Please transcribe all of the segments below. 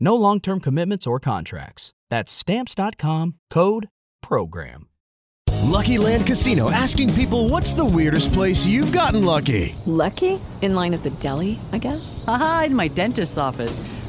No long term commitments or contracts. That's Stamps.com code PROGRAM. Lucky Land Casino asking people what's the weirdest place you've gotten lucky? Lucky? In line at the deli, I guess? Aha, in my dentist's office.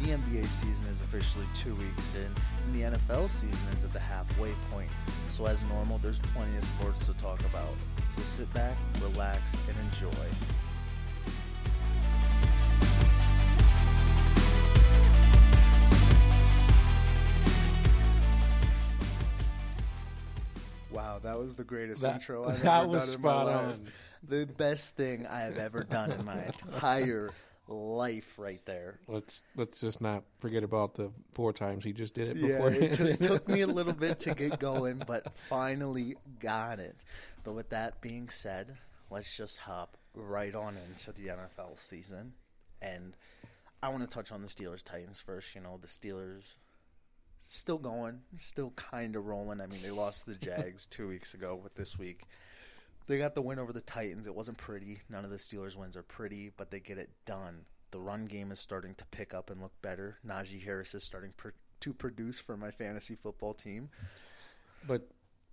The NBA season is officially two weeks in, and the NFL season is at the halfway point. So, as normal, there's plenty of sports to talk about. So, sit back, relax, and enjoy. Wow, that was the greatest That- intro I've that ever was done in my spot life. on. The best thing I have ever done in my entire life, right there. Let's let's just not forget about the four times he just did it Yeah, before. it took, took me a little bit to get going, but finally got it. But with that being said, let's just hop right on into the NFL season. And I want to touch on the Steelers Titans first. You know, the Steelers still going, still kind of rolling. I mean, they lost to the Jags two weeks ago, but this week they got the win over the Titans. It wasn't pretty. None of the Steelers' wins are pretty, but they get it done. The run game is starting to pick up and look better. Najee Harris is starting pr- to produce for my fantasy football team. but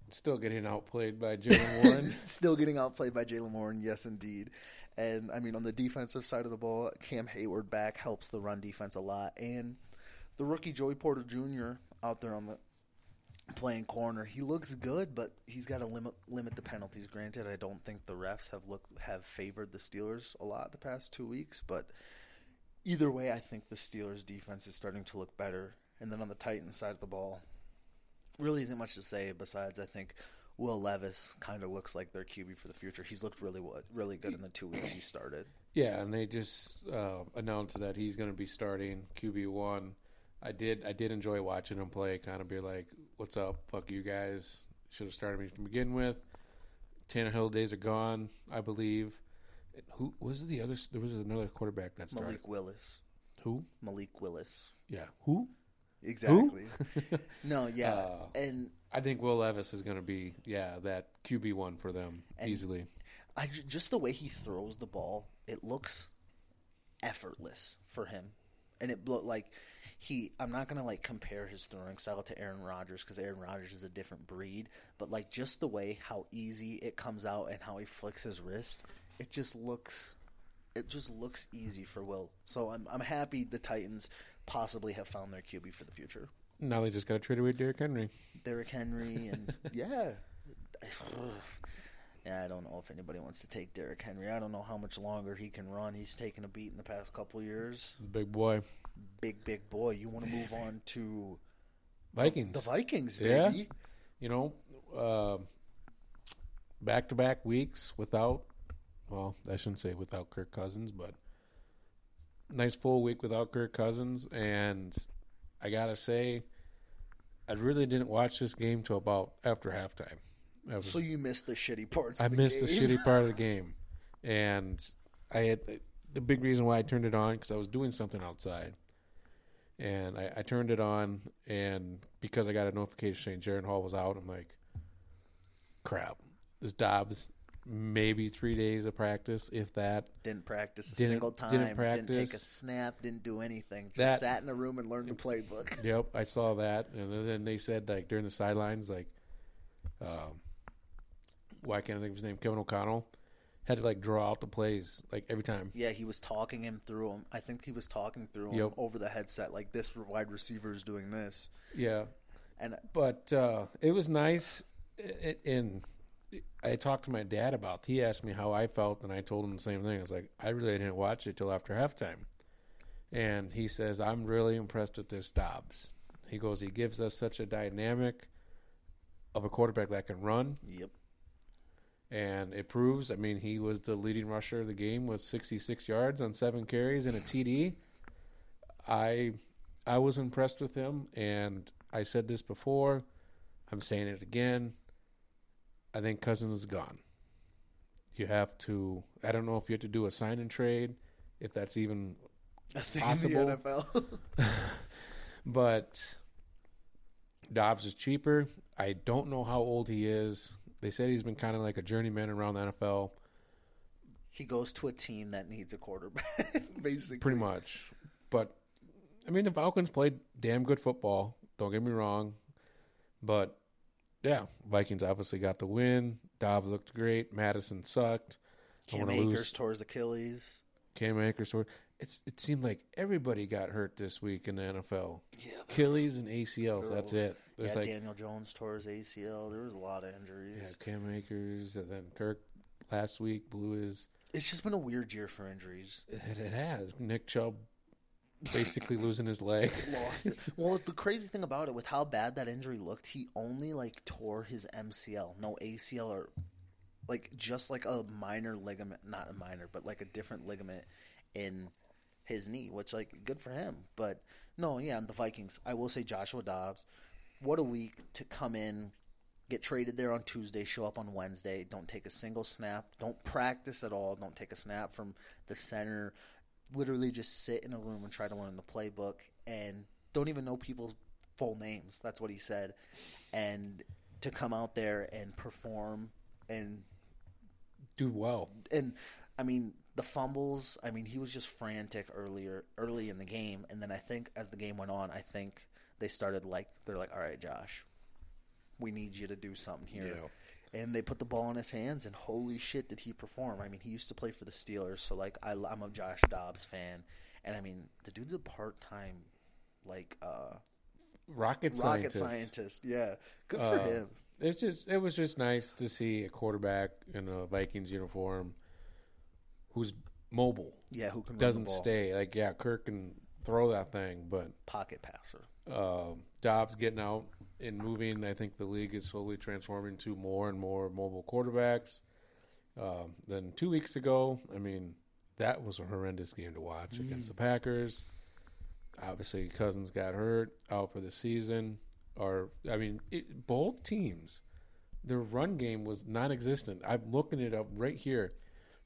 still getting outplayed by Jaylen Warren. Still getting outplayed by Jaylen Warren, yes, indeed. And I mean, on the defensive side of the ball, Cam Hayward back helps the run defense a lot. And the rookie Joey Porter Jr. out there on the playing corner, he looks good, but he's got to limit limit the penalties. Granted, I don't think the refs have looked have favored the Steelers a lot the past two weeks, but either way, I think the Steelers defense is starting to look better. And then on the Titans side of the ball, really isn't much to say besides I think Will Levis kind of looks like their QB for the future. He's looked really really good in the two weeks he started. yeah, and they just uh, announced that he's going to be starting QB one. I did I did enjoy watching him play. Kind of be like, "What's up? Fuck you guys! Should have started me to begin with." Tannehill days are gone, I believe. Who was the other? There was another quarterback that started. Malik Willis. Who? Malik Willis. Yeah. Who? Exactly. no, yeah. Uh, and I think Will Levis is going to be, yeah, that QB one for them easily. I just the way he throws the ball, it looks effortless for him, and it like he. I'm not gonna like compare his throwing style to Aaron Rodgers because Aaron Rodgers is a different breed, but like just the way how easy it comes out and how he flicks his wrist, it just looks. It just looks easy for Will. So I'm I'm happy the Titans possibly have found their QB for the future. Now they just got to trade away Derrick Henry. Derrick Henry and yeah. Yeah, I don't know if anybody wants to take Derrick Henry. I don't know how much longer he can run. He's taken a beat in the past couple years. Big boy. Big, big boy. You want to move on to Vikings. the Vikings, Yeah. baby. You know, back to back weeks without, well, I shouldn't say without Kirk Cousins, but nice full week without Kirk Cousins. And I got to say, I really didn't watch this game till about after halftime. Was, So you missed the shitty parts. I of the missed the shitty part of the game, and I had the big reason why I turned it on because I was doing something outside, and I, I turned it on, and because I got a notification saying Jaren Hall was out, I'm like, crap. this Dobbs maybe three days of practice, if that. Didn't practice a Didn't- single time. didn't take a snap. Didn't do anything. Just That- sat in a room and learned the playbook. Yep, I saw that, and then they said like during the sidelines, like, um, why can't I think of his name? Kevin O'Connell had to like draw out the plays like every time. Yeah, he was talking him through him. I think he was talking through him Yep. over the headset, like this wide receiver is doing this. Yeah, And but uh, it was nice. i- And I talked to my dad about. He asked me how I felt, and I told him the same thing. I was like, I really didn't watch it till after halftime. And he says, I'm really impressed with this Dobbs. He goes, he gives us such a dynamic of a quarterback that can run, yep, and it proves. I mean, he was the leading rusher of the game with 66 yards on seven carries and a TD. I I was impressed with him, and I said this before. I'm saying it again. I think Cousins is gone. You have to. I don't know if you have to do a sign and trade, if that's even Possible. in the NFL. but Dobbs is cheaper. I don't know how old he is. They said he's been kind of like a journeyman around the NFL, he goes to a team that needs a quarterback, basically. pretty much. But I mean, the Falcons played damn good football. Don't get me wrong, but yeah, Vikings obviously got the win. Dobbs looked great. Madison sucked. Cam Akers lose. tore his Achilles. Cam Akers. tore- It's it seemed like everybody got hurt this week in the NFL. Yeah, Achilles and ACLs. That's it. There's yeah, like Daniel Jones tore his ACL. There was a lot of injuries. Yeah. Cam Akers, and then Kirk last week blew his. It's just been a weird year for injuries. It, it has Nick Chubb basically losing his leg. Lost it. Well, the crazy thing about it, with how bad that injury looked, he only like tore his MCL, no ACL or like just like a minor ligament, not a minor, but like a different ligament in his knee, which like good for him. But no, yeah, and the Vikings. I will say Joshua Dobbs. What a week to come in, get traded there on Tuesday, show up on Wednesday, don't take a single snap, don't practice at all, don't take a snap from the center, literally just sit in a room and try to learn the playbook and don't even know people's full names. That's what he said. And to come out there and perform and do well, and I mean the fumbles. I mean he was just frantic earlier, early in the game, and then I think as the game went on, I think they started like they're like, all right, Josh, we need you to do something here. And they put the ball in his hands, and holy shit, did he perform! I mean, he used to play for the Steelers, so like I, I'm a Josh Dobbs fan, and I mean the dude's a part time like uh, rocket rocket scientist. scientist. Yeah, good for Uh, him. It's just it was just nice to see a quarterback in a Vikings uniform who's mobile, Yeah, who can doesn't stay like yeah, Kirk can throw that thing, but pocket passer. Uh, Dobbs getting out and moving. I think the league is slowly transforming to more and more mobile quarterbacks. Um, then two weeks ago, I mean, that was a horrendous game to watch against the Packers. Obviously, Cousins got hurt, out for the season. Or, I mean, it, both teams, their run game was non-existent. I'm looking it up right here.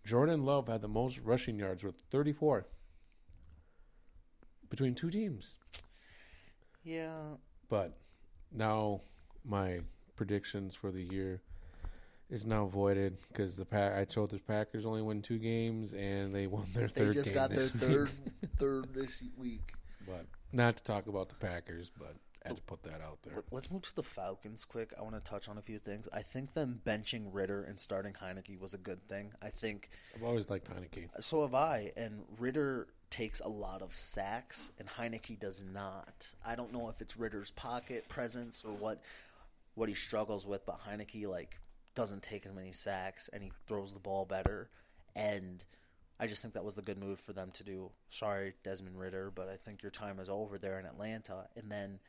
Jordan Love had the most rushing yards with 34 between two teams. Yeah, But now my predictions for the year is now voided because the pack. I told the Packers only win two games and they won their they third. just game got their third third this week. But not to talk about the Packers, but I had to put that out there. Let- Let's move to the Falcons quick. I want to touch on a few things. I think them benching Ridder and starting Heinicke was a good thing. I think I've always liked Heinicke. so have I. And Ridder takes a lot of sacks, and Heinicke does not. I don't know if it's Ridder's pocket presence or what what he struggles with, but Heinicke like doesn't take as many sacks and he throws the ball better. And I just think that was the good move for them to do. Sorry, Desmond Ridder, but I think your time is over there in Atlanta. And then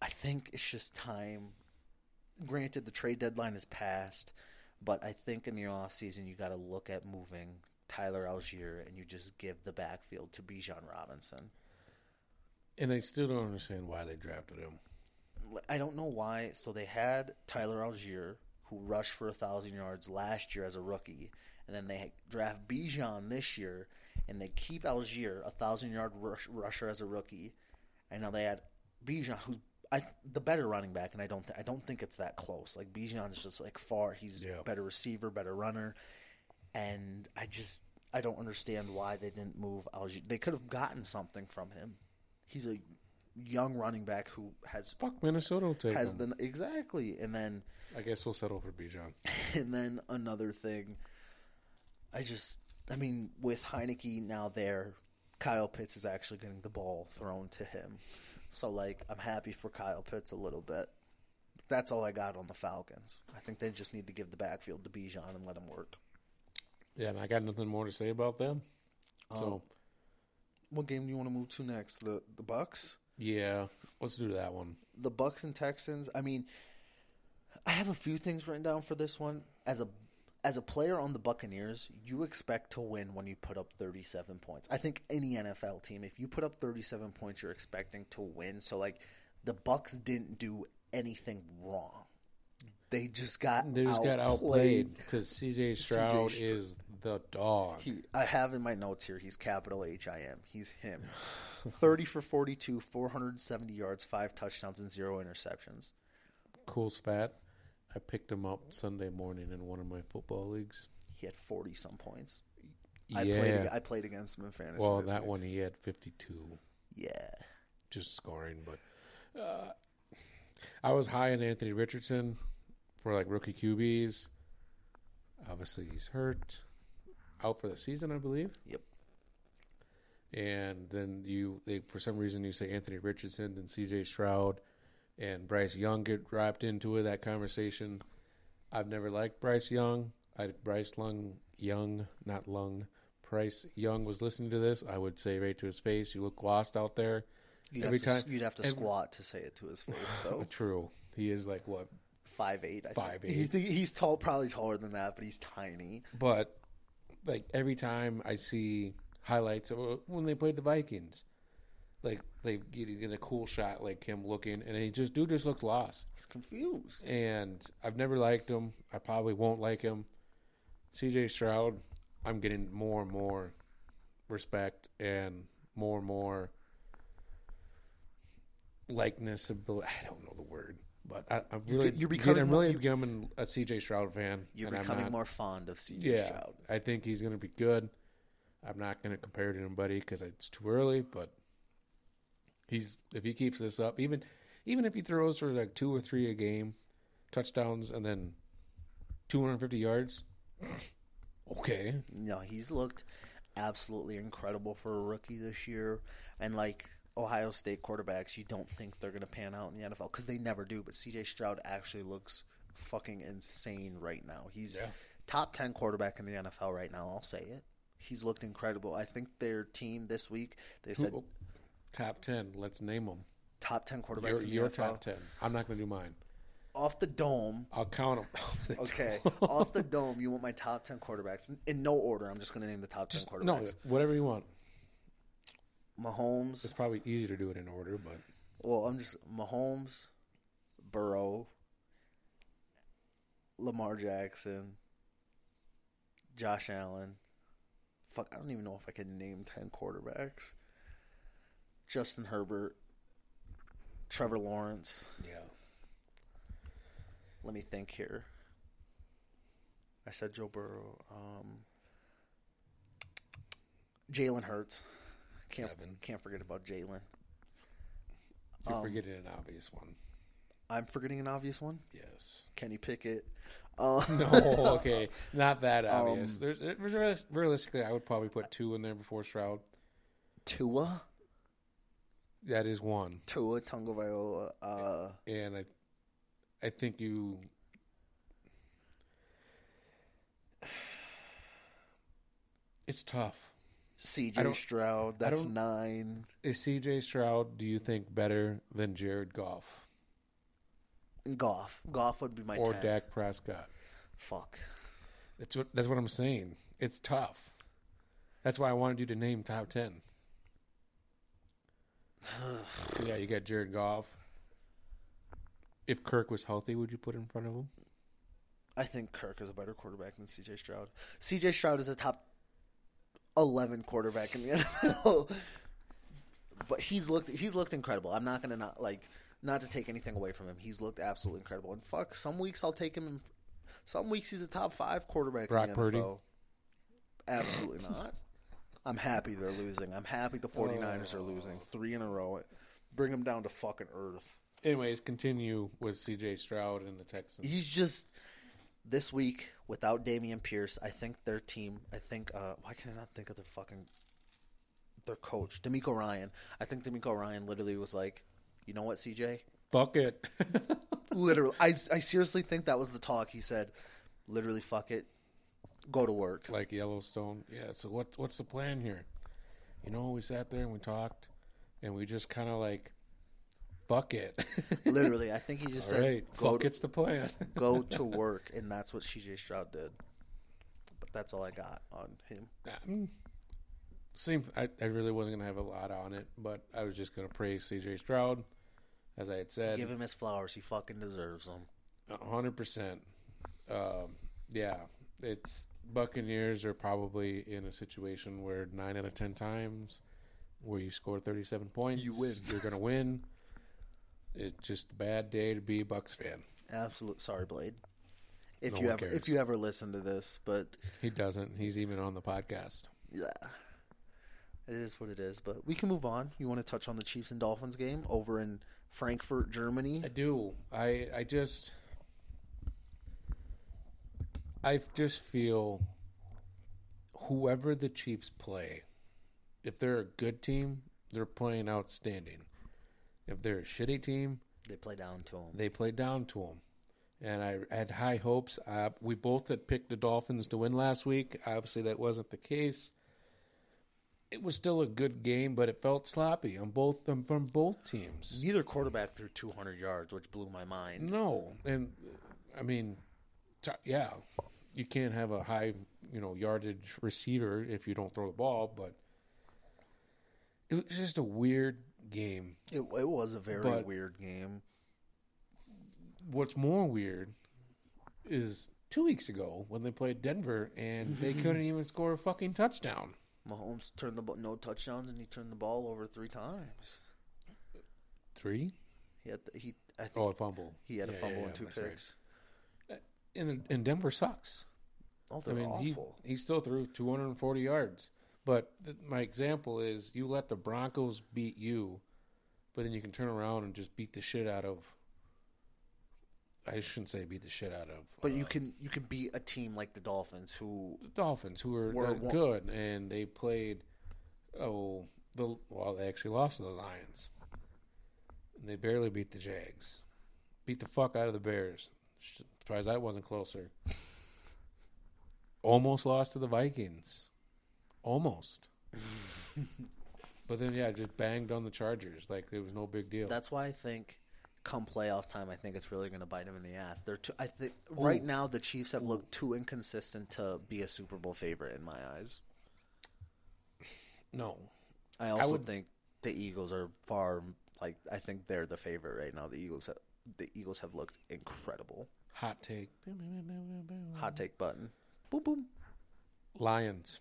I think it's just time. Granted, the trade deadline is passed, but I think in the offseason you got to look at moving Tyler Allgeier and you just give the backfield to Bijan Robinson. And I still don't understand why they drafted him. I don't know why. So they had Tyler Allgeier, who rushed for a thousand yards last year as a rookie, and then they draft Bijan this year, and they keep Allgeier a thousand yard rush, rusher as a rookie, and now they had Bijan, who's I the better running back, and I don't th- I don't think it's that close. Like Bijan's just like far. He's better receiver, better runner, and I just I don't understand why they didn't move Allgeier. They could have gotten something from him. He's a young running back who has Fuck, Minnesota will take has him. the exactly, and then I guess we'll settle for Bijan. and then another thing, I just, I mean, with Heinicke now there, Kyle Pitts is actually getting the ball thrown to him. So, like, I'm happy for Kyle Pitts a little bit. That's all I got on the Falcons. I think they just need to give the backfield to Bijan and let him work. Yeah, and I got nothing more to say about them. So um, What game do you want to move to next? The the Bucks, yeah, let's do that one. the Bucks and Texans. I mean, I have a few things written down for this one. As a as a player on the Buccaneers, you expect to win when you put up 37 points. I think any NFL team, if you put up 37 points, you're expecting to win. So like, the Bucks didn't do anything wrong. They just got They just got outplayed because CJ Stroud Stroud. is the dog. He, I have in my notes here. He's capital H I M. He's him. Thirty for forty-two, four hundred seventy yards, five touchdowns, and zero interceptions. cool spat. I picked him up Sunday morning in one of my football leagues. He had forty some points. Yeah. I played. I played against him in fantasy. well, that week. one he had 52 Yeah. just scoring, but uh, I was high on Anthony Richardson for like rookie QBs. Obviously, he's hurt, out for the season, I believe. Yep. and then you they for some reason you say Anthony Richardson, then C.J. Stroud, and Bryce Young get wrapped into it, that conversation. I've never liked Bryce Young. I Bryce Lung Young, not Lung. Bryce Young was listening to this. I would say right to his face, "You look lost out there." You'd Every have to, time- you'd have to every- squat to say it to his face, though. True, he is like what, Five eight. I Five think. eight. He's, he's tall, probably taller than that, but he's tiny. but like every time I see highlights of uh, when they played the Vikings, like they get, get a cool shot like him looking, and he just dude just looks lost. He's confused. and I've never liked him. I probably won't like him. CJ Stroud, I'm getting more and more respect and more and more likeness. I don't know the word, but I, I'm really, you're becoming, I'm really becoming a CJ Stroud fan. You're and I'm becoming not- more fond of CJ Yeah, Stroud. I think he's going to be good. I'm not going to compare to anybody because it's too early, but he's if he keeps this up, even even if he throws for like two or three a game, touchdowns, and then 250 yards, okay, No, he's looked absolutely incredible for a rookie this year. And like Ohio State quarterbacks, you don't think they're going to pan out in the NFL because they never do. But CJ Stroud actually looks fucking insane right now. He's Yeah. top 10 quarterback in the NFL right now. I'll say it. He's looked incredible. I think their team this week, they said top 10. Let's name them. top 10 quarterbacks Your, in the your top 10. I'm not going to do mine. Off the dome, I'll count them. okay. off the dome, you want my top 10 quarterbacks. In, in no order, I'm just going to name the top 10 quarterbacks. no, whatever you want. Mahomes, It's probably easier to do it in order, but Well, I'm just Mahomes, Burrow, Lamar Jackson, Josh Allen. Fuck, I don't even know if I can name ten quarterbacks. Justin Herbert, Trevor Lawrence. yeah. Let me think here. I said Joe Burrow. Um, Jalen Hurts. Can't Seven. can't forget about Jalen. You're Um, forgetting an obvious one. I'm forgetting an obvious one. Yes. Kenny Pickett. Uh, No, okay, not that Um, obvious. There's, there's realistically, I would probably put two in there before Stroud. Tua, That is one, Tua Tagovailoa, uh, and I, I think you. It's tough. C.J. Stroud. That's nine. Is C.J. Stroud? Do you think better than Jared Goff Goff. Goff would be my or 10. Dak Prescott? Fuck. That's what that's what I'm saying. It's tough. That's why I wanted you to name top ten. yeah, you got Jared Goff. If Kirk was healthy, would you put in front of him? I think Kirk is a better quarterback than C.J. Stroud. C.J. Stroud is a top eleven quarterback in the NFL. but he's looked he's looked incredible. I'm not gonna not like not to take anything away from him, he's looked absolutely incredible. And fuck, some weeks I'll take him. In, some weeks he's a top five quarterback Brock in the Purdy? NFL. Absolutely not. I'm happy they're losing. I'm happy the 49ers are losing three in a row. Bring them down to fucking earth. Anyways, continue with C.J. Stroud and the Texans. He's just this week without Dameon Pierce. I think their team. I think. Uh, why can I not think of their fucking their coach, DeMeco Ryan? I think DeMeco Ryan literally was like, you know what, CJ? Fuck it. Literally, I, I seriously think that was the talk. He said, literally, fuck it, go to work. like Yellowstone. Yeah. So what? What's the plan here? You know, we sat there and we talked, and we just kind of like, fuck it. literally, I think he just All said, right, go fuck to, it's the plan. go to work, and that's what CJ Stroud did. But that's all I got on him. Um, Same. I, I really wasn't gonna have a lot on it, but I was just gonna praise C.J. Stroud, as I had said. Give him his flowers. He fucking deserves them. A hundred percent. Um, yeah, it's Buccaneers are probably in a situation where nine out of ten times where you score thirty-seven points, You win. You're gonna win. It's just a bad day to be a Bucks fan. Absolute sorry, Blade. If No you one ever cares. if you ever listen to this, but He doesn't. He's even on the podcast. yeah, it is what it is. But we can move on. You want to touch on the Chiefs and Dolphins game over in Frankfurt, Germany? I do. I I just I just feel whoever the Chiefs play, if they're a good team, they're playing outstanding. If they're a shitty team, They play down to them. they play down to them. And I had high hopes. Uh, we both had picked the Dolphins to win last week. Obviously, that wasn't the case. It was still a good game, but it felt sloppy on both them from both teams. Neither quarterback threw 200 yards, which blew my mind. No, and I mean, t- yeah, you can't have a high, you know, yardage receiver if you don't throw the ball. But it was just a weird game. It, it was a very But- weird game. What's more weird is two weeks ago when they played Denver and they couldn't even score a fucking touchdown. Mahomes turned the ball, no touchdowns, and he turned the ball over three times. Three? He had the, he I think Oh, a fumble. he had a Yeah, fumble yeah, and two that's right. picks. And, and Denver sucks. Oh, I they're mean, he, he still threw 240 yards. But th- my example is you let the Broncos beat you, but then you can turn around and just beat the shit out of. I shouldn't say beat the shit out of. But uh, you can you can beat a team like the Dolphins, who the Dolphins, who are Were good, and they played. Oh, the well, they actually lost to the Lions. And they barely beat the Jags. Beat the fuck out of the Bears. Surprised that wasn't closer. Almost lost to the Vikings. Almost. but then, yeah, just banged on the Chargers like it was no big deal. That's why I think come playoff time, I think it's really going to bite them in the ass. They're too, I think right now the Chiefs have looked too inconsistent to be a Super Bowl favorite in my eyes. no. I also would- think the Eagles are far like I think they're the favorite right now. The Eagles have, the Eagles have looked incredible. Hot take. Hot take button. Boom boom. Lions.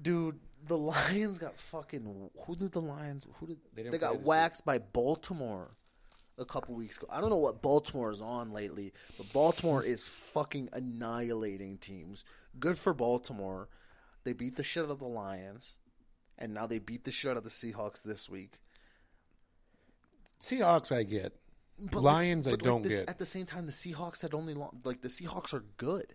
Dude, the Lions got fucking. Who did the Lions? Who did They they, got waxed by Baltimore a couple weeks ago? I don't know what Baltimore is on lately, but Baltimore is fucking annihilating teams. Good for Baltimore. They beat the shit out of the Lions, and now they beat the shit out of the Seahawks this week. Seahawks, I get. But like- Lions, I like don't this- get. At the same time, the Seahawks had only lo- like the Seahawks are good.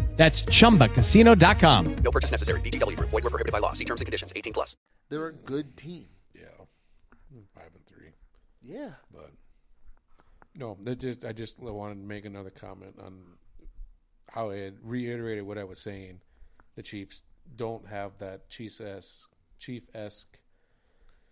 That's chumbacasino.com. No purchase necessary. VGW Group. Void were prohibited by law. See terms and conditions. 18 plus. They're a good team. Yeah, five and three. Yeah. But no, that just I just wanted to make another comment on how I had reiterated what I was saying. The Chiefs don't have that Chiefs esque Chief esque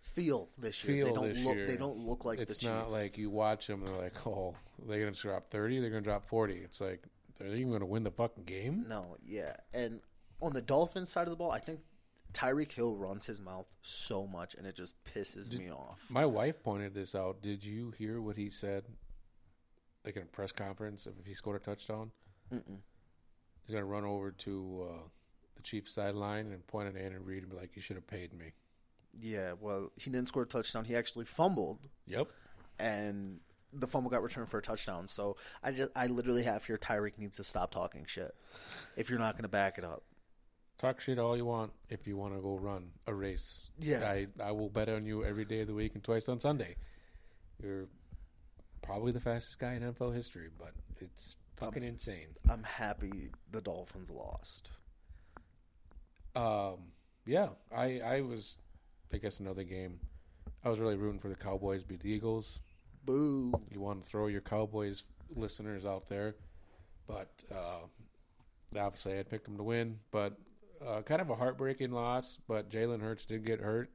Feel this year. feel they don't this look. year. They don't look like it's the Chiefs. not like you watch them. They're like, oh, they're gonna drop thirty. They're gonna drop forty. It's like, are they even gonna win the fucking game? No, yeah. And on the Dolphins side of the ball, I think Tyreek Hill runs his mouth so much, and it just pisses me off. My wife pointed this out. Did you hear what he said? Like in a press conference, if he scored a touchdown, Mm-mm. he's gonna run over to uh, the Chiefs sideline and point at Andrew Reid and be like, "You should have paid me." Yeah, well, he didn't score a touchdown. He actually fumbled. Yep. And the fumble got returned for a touchdown. So I just, I literally have here Tyreek needs to stop talking shit. If you're not going to back it up. Talk shit all you want if you want to go run a race. Yeah. I, I will bet on you every day of the week and twice on Sunday. You're probably the fastest guy in NFL history, but it's fucking insane. I'm happy the Dolphins lost. Um, yeah, I I was, I guess another game. I was really rooting for the Cowboys beat the Eagles. Boo! You want to throw your Cowboys listeners out there, but uh, obviously I picked them to win. But uh, kind of a heartbreaking loss. But Jalen Hurts did get hurt,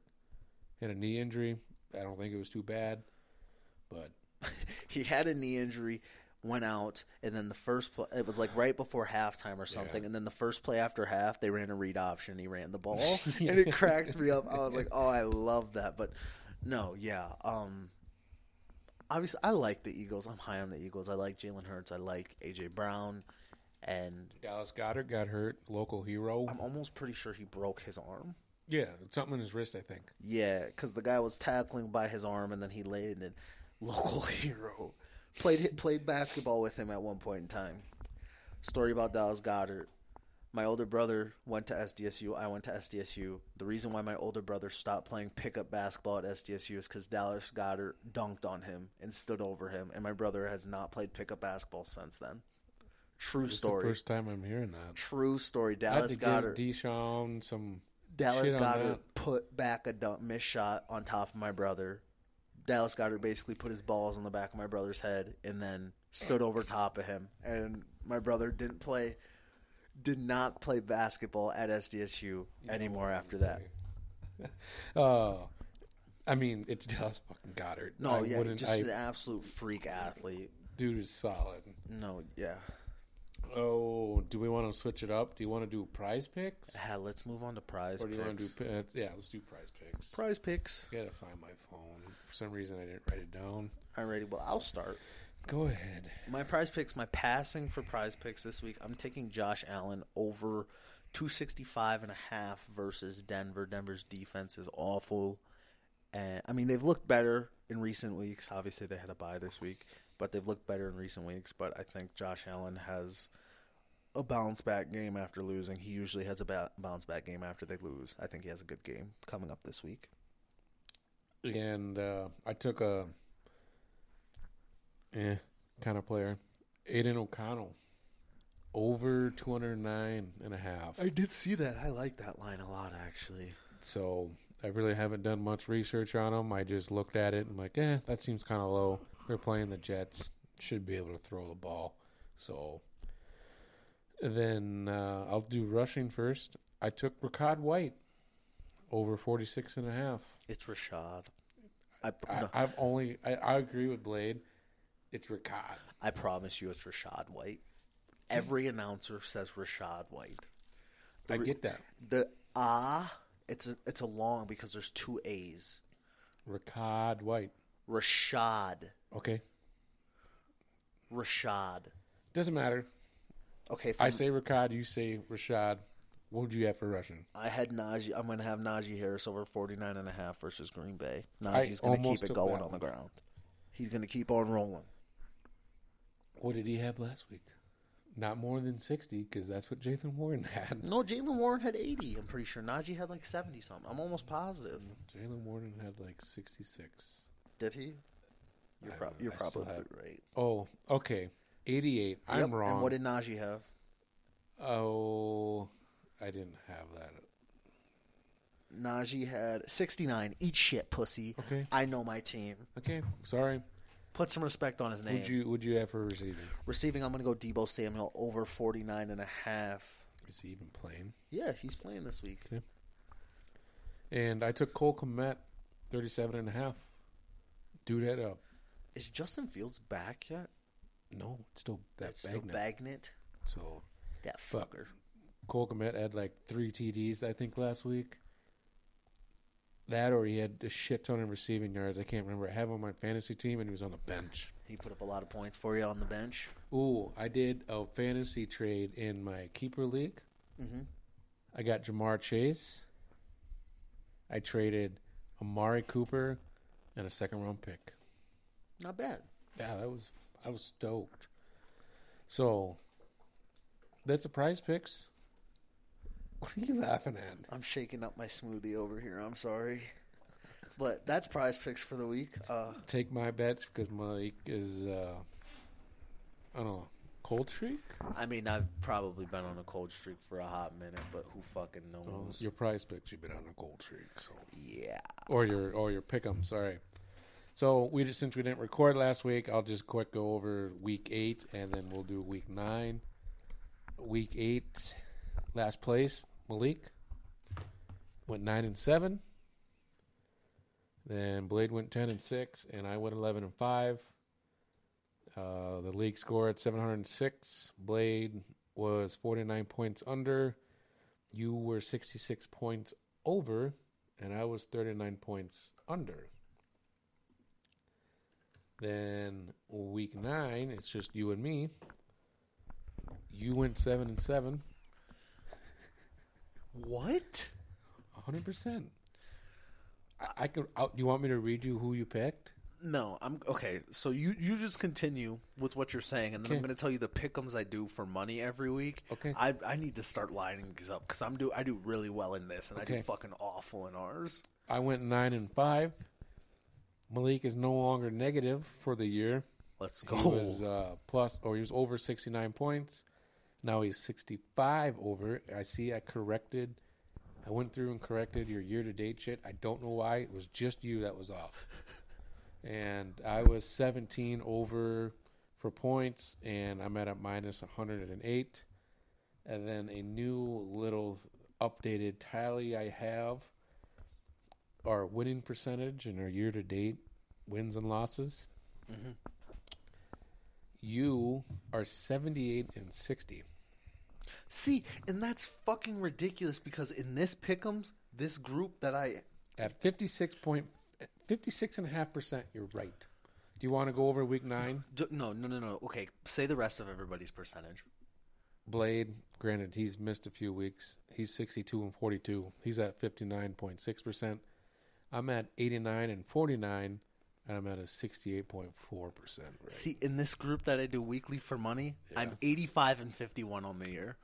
had a knee injury. I don't think it was too bad, but he had a knee injury, went out, and then the first play, it was like right before halftime or something. And then the first play after half, they ran a read option. He ran the ball, and it cracked me up. I was like, oh, I love that. But no, yeah. Um, obviously, I like the Eagles. I'm high on the Eagles. I like Jalen Hurts. I like AJ Brown, and Dallas Goedert got hurt, local hero. I'm almost pretty sure he broke his arm. Yeah, something in his wrist, I think. Yeah, because the guy was tackling by his arm, and then he laid and local hero played played basketball with him at one point in time. Story about Dallas Goedert. My older brother went to SDSU. I went to SDSU. The reason why my older brother stopped playing pickup basketball at SDSU is because Dallas Goedert dunked on him and stood over him, and my brother has not played pickup basketball since then. True It's story. The first time I'm hearing that. True story. Dallas Goedert. Deshaun some Dallas Goedert put back a dump miss shot on top of my brother. Dallas Goedert basically put his balls on the back of my brother's head and then stood over top of him. And my brother didn't play, did not play basketball at SDSU anymore after that. Oh, I mean, it's Dallas fucking Goedert. No, I yeah, just I- an absolute freak athlete. dude is solid. No, yeah. Oh, do we want to switch it up? Do you want to do prize picks? Ah, let's move on to prize or do you want to picks. do? uh, Yeah, let's do prize picks. Prize picks. I gotta find my phone. For some reason, I didn't write it down. Alrighty, well, I'll start. Go ahead. My prize picks, my passing for prize picks this week, I'm taking Josh Allen over 265 and a half versus Denver. Denver's defense is awful. And I mean, they've looked better in recent weeks. Obviously, they had a bye this week, but they've looked better in recent weeks. But I think Josh Allen has a bounce back game after losing. He usually has a ba- bounce back game after they lose. I think he has a good game coming up this week. And uh, I took a, eh, kind of player, Aidan O'Connell, over 209 and a half. I did see that. I like that line a lot, actually. So I really haven't done much research on them. I just looked at it and like, eh, that seems kind of low. They're playing the Jets, should be able to throw the ball. So then uh, I'll do rushing first. I took Ricard White over 46 and a half. It's Rachaad. I, I, no, I've only I, I agree with Blade. It's Ricard. I promise you, it's Rachaad White. Every announcer says Rachaad White. The I get that. The ah, it's a it's a long because there's two A's. Ricard White. Rachaad. Okay. Rachaad. Doesn't matter. Okay, I say Ricard, you say Rachaad. What would you have for rushing? I had Najee. I'm going to have Najee Harris over 49 and a half versus Green Bay. Najee's going to keep it going on the ground. He's going to keep on rolling. What did he have last week? Not more than 60, because that's what Jathan Warren had. No, Jaylen Warren had 80. I'm pretty sure Najee had like 70 something. I'm almost positive. Jaylen Warren had like 66. Did he? You're, I you're I probably have- right. Oh, okay. 88. I'm wrong. And what did Najee have? Oh, I didn't have that. Najee had 69. Eat shit, pussy. Okay. I know my team. Okay, sorry. Put some respect on his name. Would you would you have for receiving? Receiving, I'm going to go Deebo Samuel over 49 and a half. Is he even playing? Yeah, he's playing this week. Okay. And I took Cole Kmet, 37 and a half. Dude head up. Is Justin Fields back yet? No, it's still that still Bagent. Bagent. So That fucker. Cole Kmet had like three TDs, I think, last week. That or he had a shit ton of receiving yards. I can't remember. I have him on my fantasy team, and he was on the bench. He put up a lot of points for you on the bench. Ooh, I did a fantasy trade in my keeper league. Mm-hmm. I got Ja'Marr Chase. I traded Amari Cooper and a second round pick. Not bad. Yeah, that was I was stoked. So that's the prize picks. What are you laughing at? I'm shaking up my smoothie over here. I'm sorry. But that's prize picks for the week. Uh, Take my bets because Malik is uh I don't know, cold streak? I mean, I've probably been on a cold streak for a hot minute, but who fucking Oh, knows? your prize picks you've been on a cold streak, so yeah. or your or your pick 'em. Sorry. So we just since we didn't record last week, I'll just quick go over week eight, and then we'll do week nine. Week eight, last place Malik went nine and seven. Then Blade went ten and six, and I went eleven and five. Uh, the league score at seven hundred and six. Blade was forty nine points under. You were sixty six points over, and I was 39 points under. Then week nine, it's just you and me. You went seven and seven, What? 100. percent I, I could. I, you want me to read you who you picked? No, I'm okay. So you you just continue with what you're saying, and then I'm going to tell you the pickums I do for money every week. Okay. I I need to start lining these up because I'm do I do really well in this, and I do fucking awful in ours. I went nine and five. Malik is no longer negative for the year. Let's He go. was uh, plus, or he was over 69 points. Now he's 65 over. I see. I corrected. I went through and corrected your year-to-date shit. I don't know why. It was just you that was off. and I was 17 over for points, and I'm at a minus 108. And then a new little updated tally I have our winning percentage and our year-to-date wins and losses. Mhm. You are 78 and 60. See, and that's fucking ridiculous because in this pickums, this group that I At 56 point, 56 and a half percent, you're right. Do you want to go over week nine? no no no no okay, say the rest of everybody's percentage. Blade, granted, he's missed a few weeks. He's 62 and 42. He's at 59.6%. I'm at 89 and 49, and I'm at a 68.4%. Right? See, in this group that I do weekly for money, I'm 85 and 51 on the year.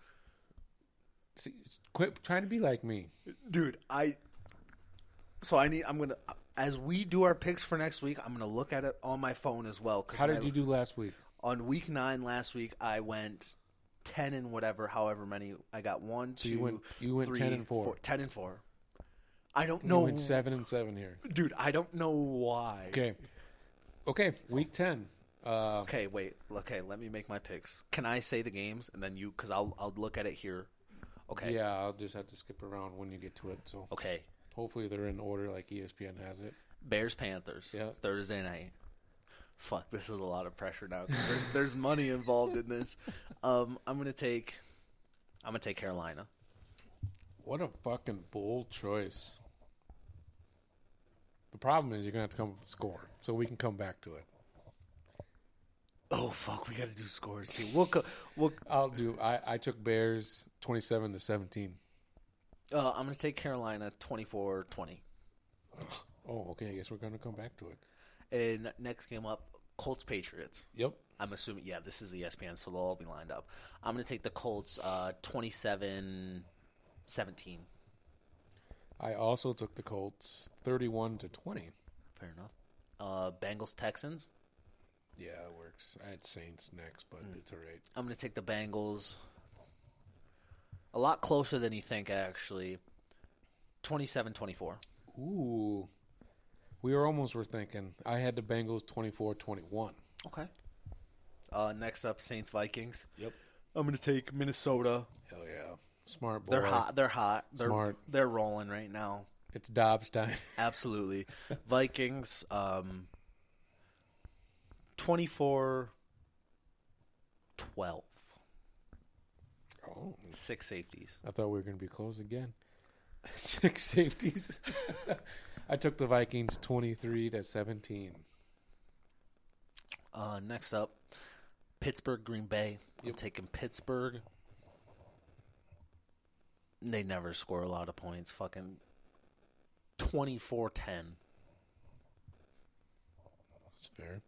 See, quit trying to be like me. Dude, I so I need I'm going to as we do our picks for next week, I'm going to look at it on my phone as well How did you do last week? On week 9 last week, I went 10 and whatever, however many. I got 1 So 2 you went- you went 10 and four. 10 and 4. I don't You know. went seven and seven here. Dude, I don't know why. Okay. Okay, week 10. Uh, Okay, wait. Okay, let me make my picks. Can I say the games and then you cuz I'll I'll look at it here. Okay. Yeah, I'll just have to skip around when you get to it. So Okay. hopefully they're in order like ESPN has it. Bears Panthers. Yeah. Thursday night. Fuck, this is a lot of pressure now there's, there's money involved in this. Um, I'm gonna take. I'm gonna take Carolina. What a fucking bold choice. The problem is you're gonna have to come up with a score, so we can come back to it. Oh fuck, we got to do scores too. We'll co- we'll. I'll do. I I took Bears 27 to 17. Uh, I'm gonna take Carolina 24-20. Oh, okay. I guess we're gonna come back to it. And next game up, Colts Patriots. Yep. I'm assuming. Yeah, this is ESPN, so they'll all be lined up. I'm gonna take the Colts uh, 27-17. I also took the Colts 31 to 20. Fair enough. Uh, Bengals Texans. Yeah, it works. I had Saints next, but Mm. it's all right. I'm going to take the Bengals. A lot closer than you think, actually. 27 24. Ooh. We were almost were thinking. I had the Bengals 24-21. Okay. Uh, next up, Saints Vikings. Yep. I'm going to take Minnesota. Hell yeah. Smart boy. They're hot. They're hot. They're, Smart. They're rolling right now. It's Dobbs time. Absolutely. Vikings, um, 24 12. Oh. Six safeties. I thought we were going to be close again. Six safeties. I took the Vikings 23 to 17. Uh, next up, Pittsburgh, Green Bay. I'm taking Pittsburgh. They never score a lot of points. Fucking 24 10. That's fair.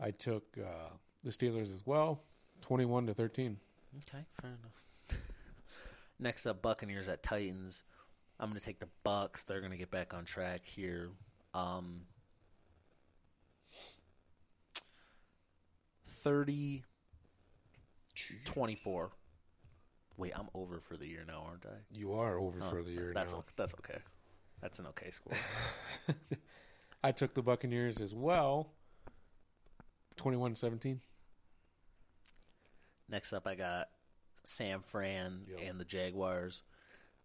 I took uh, the Steelers as well, 21 to 13. Okay, fair enough. Next up, Buccaneers at Titans. I'm going to take the Bucks. They're going to get back on track here. Um, 30 24. Wait, I'm over for the year now, aren't I? You are over Oh, for the year that's now. o- that's okay. That's an okay score. I took the Buccaneers as well, 21 17. Next up, I got Sam Fran and the Jaguars.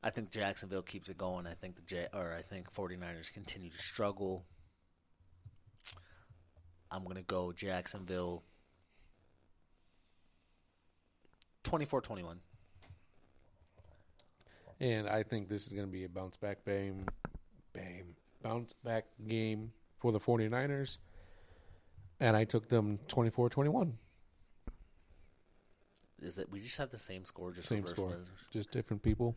I think Jacksonville keeps it going. I think the J or I think 49ers continue to struggle. I'm going to go Jacksonville 24-21. And I think this is going to be a bounce back game, bam, bounce back game for the 49ers. And I took them 24 21. Is it we just have the same score just Same score. Just different people.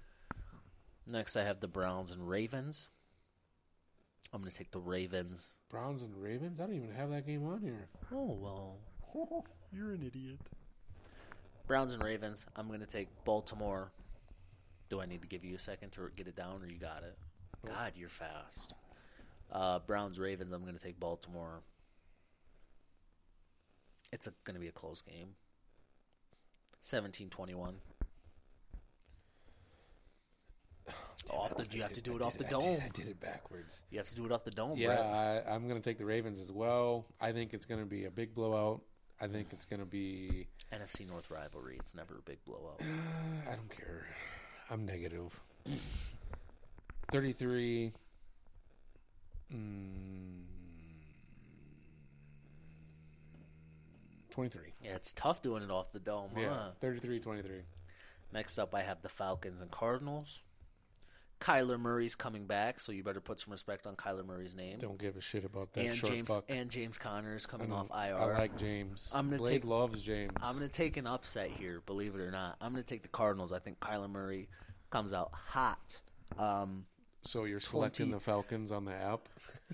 Next I have the Browns and Ravens. I'm going to take the Ravens. Browns and Ravens? I don't even have that game on here. Oh, well. You're an idiot. Browns and Ravens. I'm going to take Baltimore. Do I need to give you a second to get it down, or you got it? God, you're fast. Uh, Browns Ravens. I'm going to take Baltimore. It's going to be a close game. 17-21. Off the, you have to do it off the I dome. did- I did it backwards. You have to do it off the dome, Yeah, Brett. I, I'm going to take the Ravens as well. I think it's going to be a big blowout. I think it's going to be. NFC North rivalry. It's never a big blowout. I don't care. I'm negative. 33. Mm, 23. Yeah, it's tough doing it off the dome, Yeah, huh? 33 23. Next up, I have the Falcons and Cardinals. Kyler Murray's coming back, so you better put some respect on Kyler Murray's name. Don't give a shit about that and short James fuck. and James Conner is coming off. IR. I like James. I'm gonna Blake take loves James. I'm gonna take an upset here, believe it or not. I'm gonna take the Cardinals. I think Kyler Murray comes out hot. Um, So you're selecting 20 the Falcons on the app?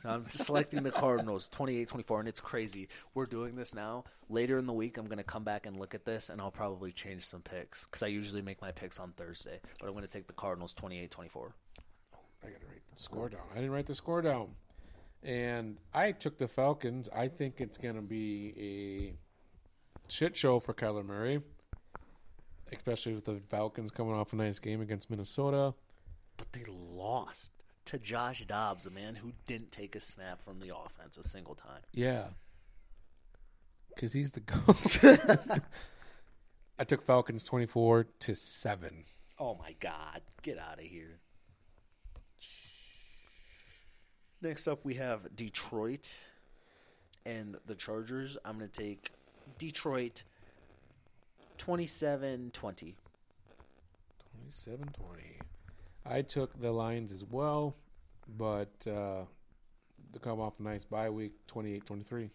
I'm selecting the Cardinals 28-24 and it's crazy. We're doing this now. Later in the week I'm going to come back and look at this and I'll probably change some picks cuz I usually make my picks on Thursday, but I'm going to take the Cardinals 28-24. I got to write the score down. I didn't write the score down. And I took the Falcons. I think it's going to be a shit show for Kyler Murray, especially with the Falcons coming off a nice game against Minnesota. But they lost to Josh Dobbs, a man who didn't take a snap from the offense a single time. Yeah. Because he's the GOAT. I took Falcons 24 to 7. Oh my god, get out of here. Next up we have Detroit and the Chargers. I'm going to take Detroit 27-20. 27 20. I took the Lions as well, but uh, they come off a nice bye week 28 23.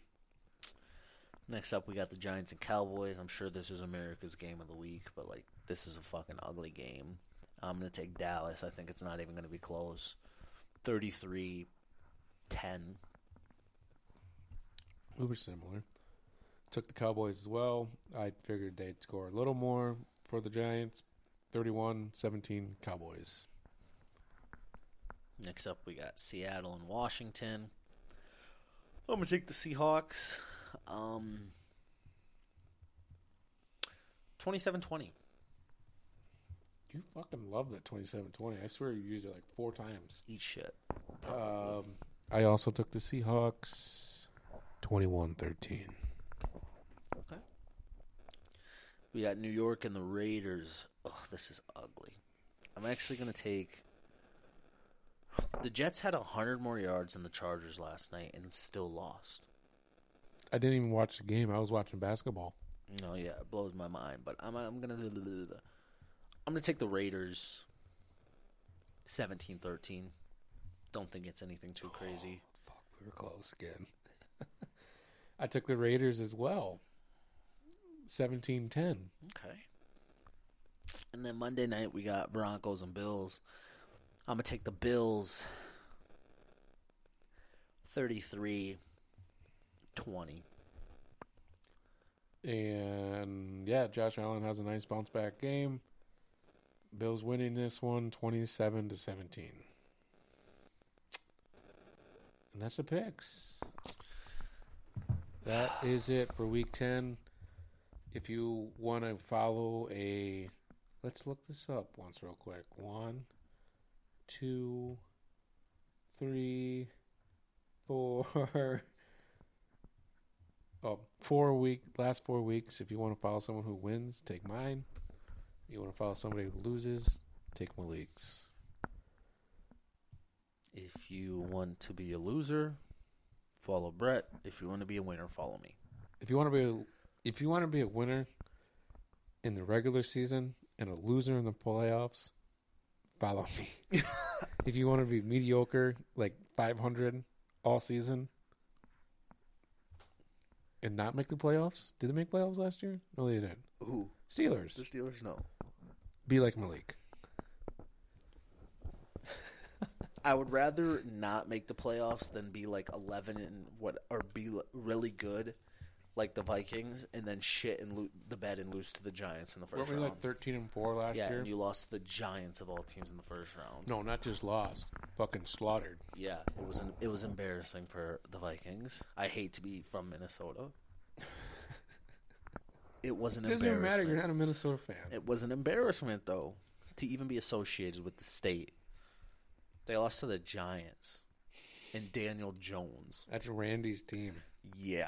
Next up, we got the Giants and Cowboys. I'm sure this is America's game of the week, but like this is a fucking ugly game. I'm gonna take Dallas. I think it's not even gonna be close. 33 10. We were similar. Took the Cowboys as well. I figured they'd score a little more for the Giants. 31 17 Cowboys. Next up, we got Seattle and Washington. I'm gonna take the Seahawks. Um, 27-20. You fucking love that twenty-seven twenty. I swear you used it like four times. Eat shit. Um, I also took the Seahawks 21-13. Okay. We got New York and the Raiders. Oh, this is ugly. I'm actually going to take. The Jets had 100 more yards than the Chargers last night and still lost. I didn't even watch the game. I was watching basketball. No, yeah, it blows my mind. But I'm, I'm going to. I'm going to take the Raiders 17 13. Don't think it's anything too crazy. Oh, fuck, we were close again. I took the Raiders as well. 17-10. Okay. And then Monday night we got Broncos and Bills. I'm gonna take the Bills 33 20. And yeah, Josh Allen has a nice bounce back game. Bills winning this one 27 to 17. And that's the picks. That is it for week 10. If you want to follow a let's look this up once real quick. One, two, three, four. Oh, four week last four weeks. If you want to follow someone who wins, take mine. If You want to follow somebody who loses, take Malik's. If you want to be a loser, follow Brett. If you want to be a winner, follow me. If you want to be, a, if you want to be a winner in the regular season and a loser in the playoffs, follow me. if you want to be mediocre, like 500 all season, and not make the playoffs, did they make playoffs last year? No, they didn't. Who? Steelers. The Steelers, no. Be like Malik. I would rather not make the playoffs than be like 11 and what, or be really good, like the Vikings, and then shit and lo- the bed and lose to the Giants in the 1st Weren't we round. like 13 and 4 last yeah, year? and you lost to the Giants of all teams in the first round. No, not just lost. Fucking slaughtered. Yeah, it was an, it was embarrassing for the Vikings. I hate to be from Minnesota. It was an It doesn't even matter. embarrassment. You're not a Minnesota fan. It was an embarrassment though to even be associated with the state. They lost to the Giants and Daniel Jones. That's Randy's team. Yeah.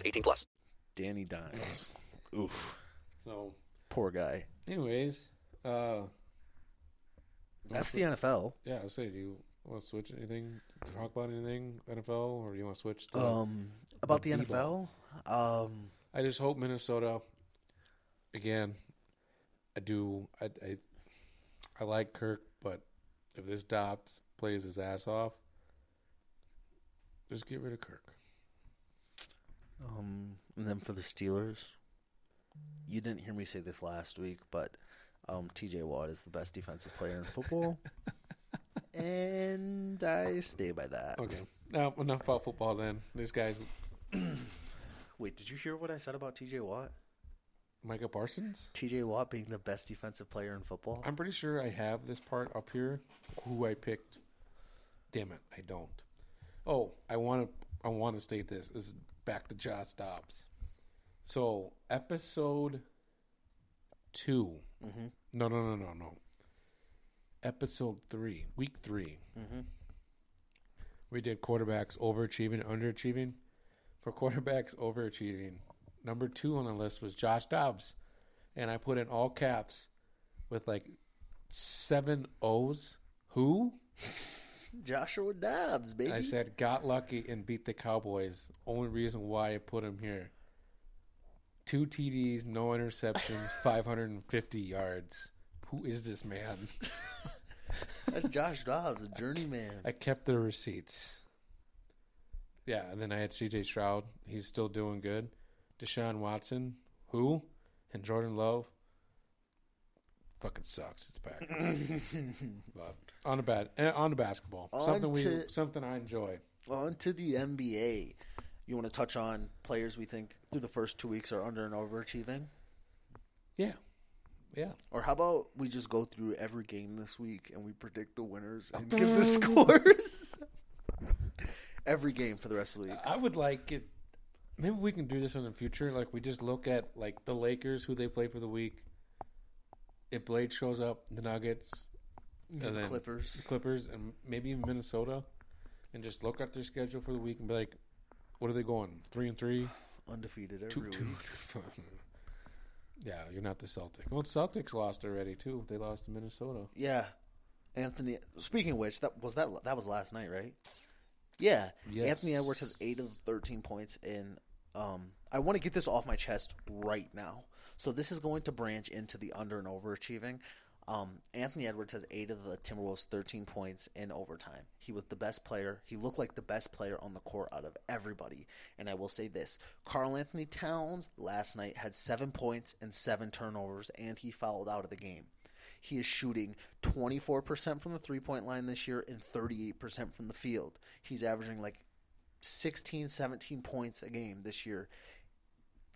18 plus. Danny Dimes. Oof. So, Poor guy. anyways, uh, That's the NFL. yeah, I was saying, do you want to switch anything? Talk about anything NFL, or do you want to switch? To Um about the B-ball? NFL, um I just hope Minnesota. Again, I do. I I, I like Kirk, but if this Dobbs plays his ass off, just get rid of Kirk. Um, and then for the Steelers, you didn't hear me say this last week, but um, T.J. Watt is the best defensive player in football, and I stay by that. Okay, now enough about football. Then these guy's Wait, did you hear what I said about T.J. Watt? Micah Parsons. T.J. Watt being the best defensive player in football. I'm pretty sure I have this part up here. Who I picked? Damn it, I don't. Oh, I want to. I want to state this. this is back to Josh Dobbs. So episode 2 Mm-hmm. No, no, no, no, no. Episode three, week 3 Mhm. We did quarterbacks overachieving, underachieving. For quarterbacks overachieving, number two on the list was Josh Dobbs, and I put in all caps with like seven O's. Who? Joshua Dobbs, baby. I said got lucky and beat the Cowboys. Only reason why I put him here. Two TDs, no interceptions, 550 yards. Who is this man? That's Josh Dobbs, a journeyman. I kept the receipts. Yeah, and then I had C.J. Stroud. He's still doing good. Deshaun Watson, who, and Jordan Love. Fucking sucks. It's Packers. but on the bad, eh, on the basketball, On something we, something I enjoy. On to the NBA. You want to touch on players we think through the first two weeks are under and overachieving? Yeah. Yeah. Or how about we just go through every game this week and we predict the winners and give the scores? every game for the rest of the week. I would like it. Maybe we can do this in the future. Like we just look at like the Lakers, who they play for the week. If Blade shows up, the Nuggets, Yeah, the Clippers. the Clippers, and maybe even Minnesota, and just look at their schedule for the week and be like, what are they going? Three and three, Undefeated every two. week. yeah, you're not the Celtics. Well, the Celtics lost already too. They lost to Minnesota. Yeah. Anthony speaking of which, that was that that was last night, right? Yeah. Yes. Anthony Edwards has 8 of 13 points in um I want to get this off my chest right now. So this is going to branch into the under and overachieving. Um, Anthony Edwards has eight of the Timberwolves' 13 points in overtime. He was the best player. He looked like the best player on the court out of everybody. And I will say this Karl-Anthony Towns last night had seven points and seven turnovers, and he fouled out of the game. He is shooting 24% from the three point line this year and 38% from the field. He's averaging like 16, 17 points a game this year.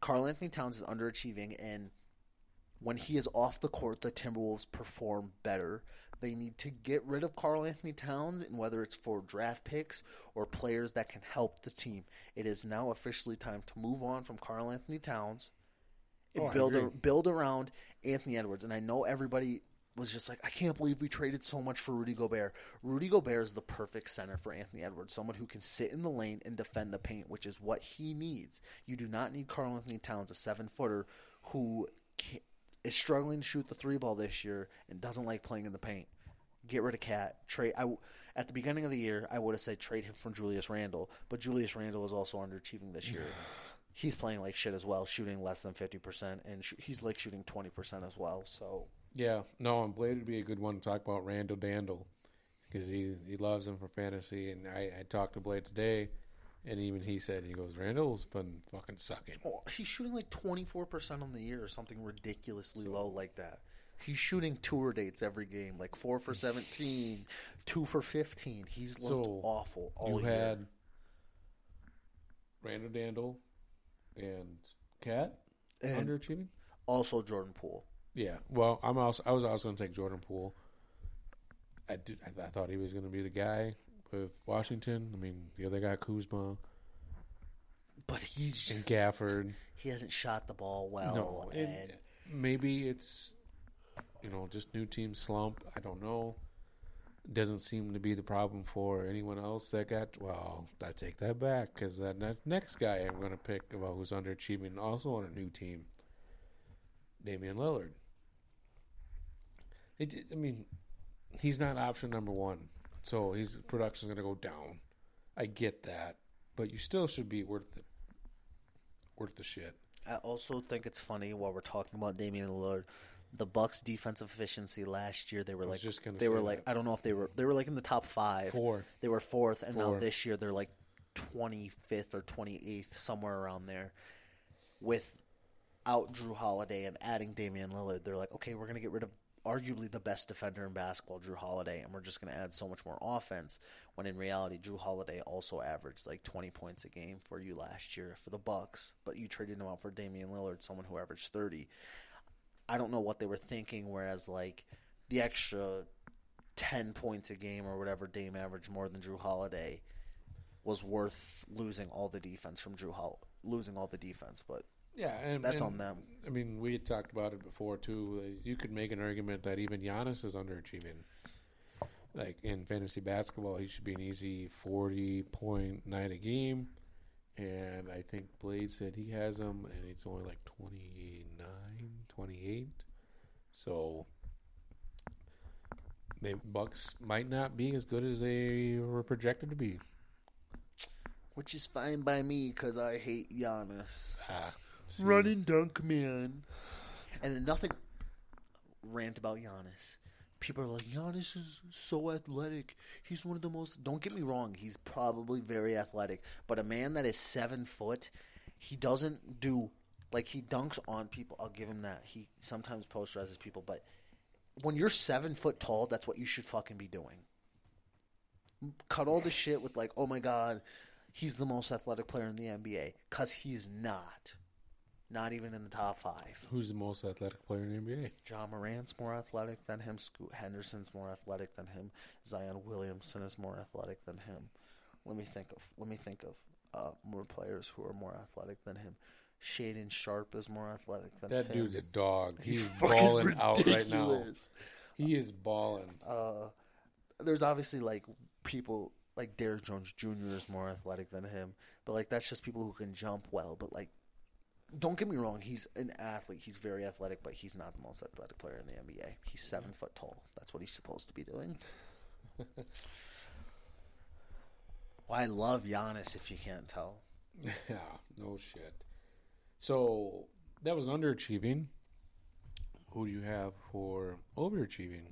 Karl-Anthony Towns is underachieving, and when he is off the court, the Timberwolves perform better. They need to get rid of Karl-Anthony Towns, and whether it's for draft picks or players that can help the team, it is now officially time to move on from Karl-Anthony Towns and Oh, build a, build around Anthony Edwards. And I know everybody was just like, I can't believe we traded so much for Rudy Gobert. Rudy Gobert is the perfect center for Anthony Edwards, someone who can sit in the lane and defend the paint, which is what he needs. You do not need Karl-Anthony Towns, a seven footer who is struggling to shoot the three ball this year and doesn't like playing in the paint. Get rid of Cat. Trade. I at the beginning of the year, I would have said trade him for Julius Randle, but Julius Randle is also underachieving this year. He's playing like shit as well, shooting less than fifty percent, and sh- he's like shooting twenty percent as well. So Yeah, no, and Blade would be a good one to talk about Randle Dandle because he he loves him for fantasy. And I, I talked to Blade today, and even he said he goes Randle's been fucking sucking. oh, he's shooting like twenty four percent on the year or something ridiculously low like that. He's shooting tour dates every game, like four for 17, two for fifteen. He's looked So awful all you year. had Randle Dandle and Cat And- underachieving. Also, Jordan Poole. Yeah, well, I'm also I was also going to take Jordan Poole. I did. I, I thought he was going to be the guy with Washington. I mean, the other guy Kuzma But he's and just, Gafford. he hasn't shot the ball well. No, and and maybe it's you know just new team slump. I don't know. Doesn't seem to be the problem for anyone else that got. Well, I take that back because that next guy I'm going to pick about who's underachieving, also on a new team, Damian Lillard. It, I mean, he's not option number one, so his production's going to go down. I get that, but you still should be worth the worth the shit. I also think it's funny while we're talking about Damian Lillard, the Bucks' defensive efficiency last year they were like they were like that. I don't know if they were they were like in the top five. Four. They were fourth, and now this year they're like twenty fifth or twenty eighth, somewhere around there. Without Jrue Holiday and adding Damian Lillard, they're like, okay, we're gonna get rid of arguably the best defender in basketball, Jrue Holiday, and we're just gonna add so much more offense. When in reality, Jrue Holiday also averaged like twenty points a game for you last year for the Bucks, but you traded him out for Damian Lillard, someone who averaged thirty. I don't know what they were thinking. Whereas like the extra ten points a game or whatever Dame averaged more than Jrue Holiday was worth losing all the defense from Jrue Hol- losing all the defense. But Yeah, and that's and, on them. I mean, we had talked about it before too. You could make an argument that even Giannis is underachieving. Like in fantasy basketball, he should be an easy forty point night a game, and I think Blade said he has him, and it's only like 29, 28. So, the Bucks might not be as good as they were projected to be. Which is fine by me because I hate Giannis. Ah, see. Running dunk man. And then nothing rant about Giannis. people are like, Giannis is so athletic. He's one of the most. Don't get me wrong. He's probably very athletic, but a man that is seven foot, he doesn't do like he dunks on people. I'll give him that. He sometimes posterizes people, but when you're seven foot tall, that's what you should fucking be doing. Cut all the shit with like, oh my god, he's the most athletic player in the NBA, because he's not. Not even in the top five. Who's the most athletic player in the NBA? Ja Morant's more athletic than him. Scoot Henderson's more athletic than him. Zion Williamson is more athletic than him. Let me think of let me think of uh, more players who are more athletic than him. Shaedon Sharpe is more athletic than That him. dude's a dog. He's, fucking balling out right now. He is balling. Uh, there's obviously like people like Derrick Jones Jr. is more athletic than him, but like that's just people who can jump well. But like, don't get me wrong, he's an athlete. He's very athletic, but he's not the most athletic player in the NBA. He's seven foot tall. That's what he's supposed to be doing. well, I love Giannis. If you can't tell, Yeah, no shit. So that was underachieving. Who do you have for overachieving?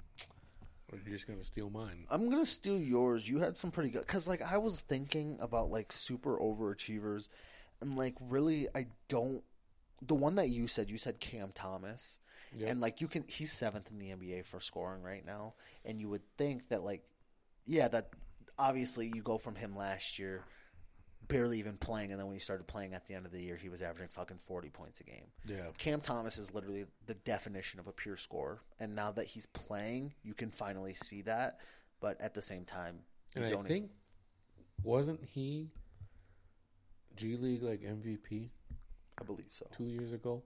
Or are you just gonna steal mine? I'm gonna steal yours. You had some pretty good because, like, I was thinking about like super overachievers, and like really, I don't. The one that you said, you said Cam Thomas, Yep. and like you can, he's seventh in the NBA for scoring right now, and you would think that like, yeah, that obviously you go from him last year, barely even playing, and then when he started playing at the end of the year, he was averaging fucking forty points a game. Yeah. Cam Thomas is literally the definition of a pure scorer, and now that he's playing, you can finally see that. But at the same time, you And I don't e- think wasn't he G League like MVP I believe so. two years ago?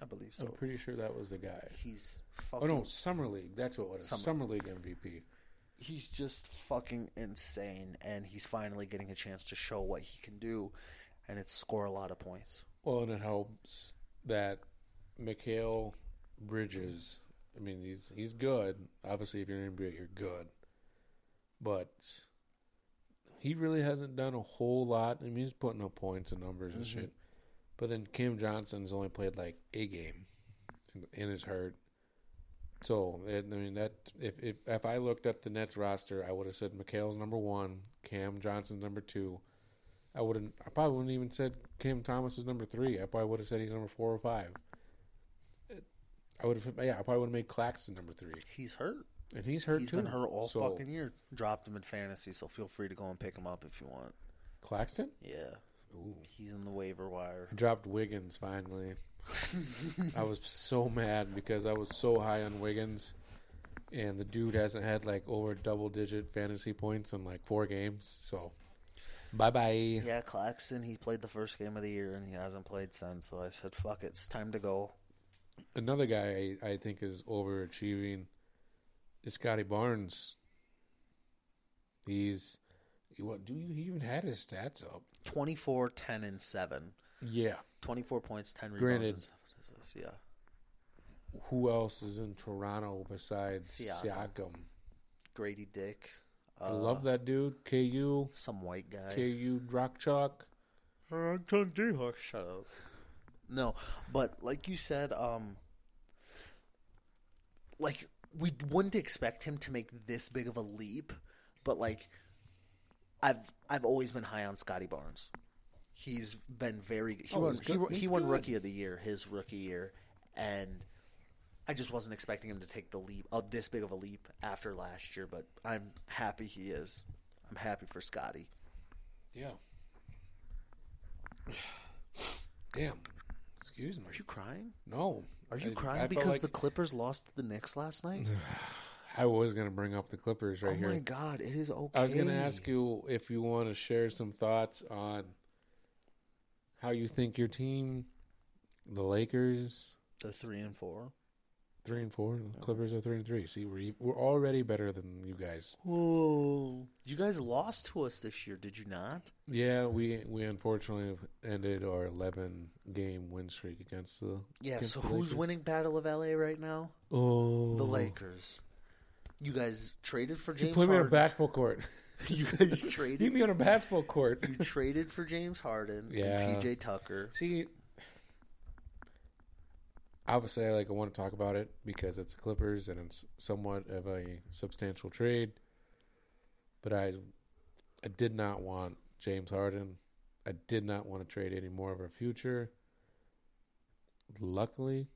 I believe so. I'm pretty sure that was the guy. He's Oh no, Summer League. That's what it was. Summer- Summer, League MVP. He's just fucking insane, and he's finally getting a chance to show what he can do, and it's score a lot of points. Well, and it helps that Mikal Bridges. I mean, he's he's good. Obviously, if you're in NBA, you're good. But he really hasn't done a whole lot. I mean, he's putting up points and numbers and Mhm. shit. But then Cam Johnson's only played like a game, and, is hurt. So I mean that if, if if I looked at the Nets roster, I would have said Mikal's number one, Cam Johnson's number two. I wouldn't. I probably wouldn't even said Cam Thomas is number three. I probably would have said he's number four or five. I would have. Yeah, I probably would have made Claxton number three, He's hurt. And he's hurt He's too. been hurt all So, fucking year. Dropped him in fantasy, so feel free to go and pick him up if you want. Claxton. Yeah, Ooh. he's in the waiver wire. I dropped Wiggins finally. I was so mad because I was so high on Wiggins, and the dude hasn't had like over double digit fantasy points in like four games. So, bye bye. Yeah, Claxton. He played the first game of the year, and he hasn't played since. So I said, "Fuck it, it's time to go." Another guy I, I think is overachieving is Scotty Barnes. He's what? Do you he even had his stats up? 24, 10, and seven. Yeah. 24 points, 10 rebounds. Granted- and seven Yeah. Who else is in Toronto besides Siakam. Siakam? Grady Dick. I love that dude. KU. Some white guy. KU Rock Chalk. Shut up. No, but like you said, um, like we wouldn't expect him to make this big of a leap, but like I've I've always been high on Scotty Barnes. He's been very he Oh, won he, good. he won good. rookie of the year his rookie year, and I just wasn't expecting him to take the leap, uh, this big of a leap after last year. But I'm happy he is. I'm happy for Scotty. Yeah. Damn. Excuse me. Are you crying? No. Are you I- crying I because like- the Clippers lost to the Knicks last night? I was going to bring up the Clippers right oh here. Oh my god, it is okay. I was going to ask you if you want to share some thoughts on how you think your team, the Lakers, the three and four. Three and four, the Clippers are three and three. See, we're we're already better than you guys. Whoa! You guys lost to us this year, did you not? Yeah, we we unfortunately have ended our eleven game win streak against the Yeah. against So the who's Lakers. winning Battle of LA right now? Oh, The Lakers. You guys traded for You James. put me on a Harden. basketball court. You guys traded. Leave me on a basketball court. you traded for James Harden Yeah. and PJ Tucker. See, obviously, I like I want to talk about it because it's the Clippers and it's somewhat of a substantial trade. But I, I did not want James Harden. I did not want to trade any more of our future. Luckily,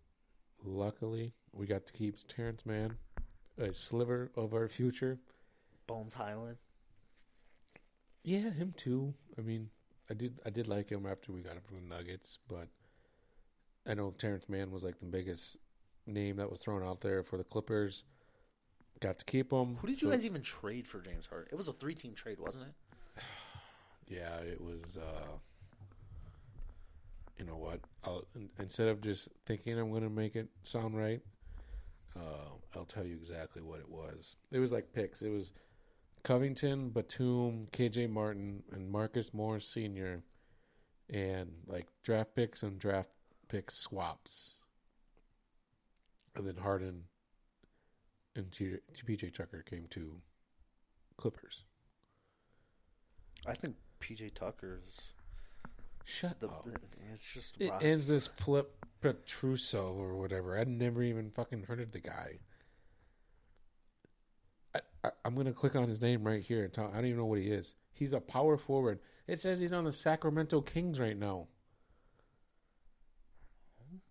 luckily, we got to keep Terance Mann, a sliver of our future. Bones Hyland. Yeah, him too. I mean, I did I did like him after we got him from the Nuggets, but I know Terance Mann was like the biggest name that was thrown out there for the Clippers. Got to keep him. Who did you So- guys even trade for James Harden? It was a three team trade, wasn't it? Yeah, it was. uh You know what? I'll, in- instead of just thinking I'm going to make it sound right, uh, I'll tell you exactly what it was. It was like picks. It was Covington, Batum, KJ Martin, and Marcus Morris Sr. And like draft picks and draft pick swaps. And then Harden and PJ Tucker came to Clippers. I think PJ Tucker's. Shut the, up. the- it's just. It ends this Flip Petruso or whatever. I'd never even fucking heard of the guy. I, I, I'm gonna click on his name right here and tell. I don't even know what he is. He's a power forward. It says he's on the Sacramento Kings right now.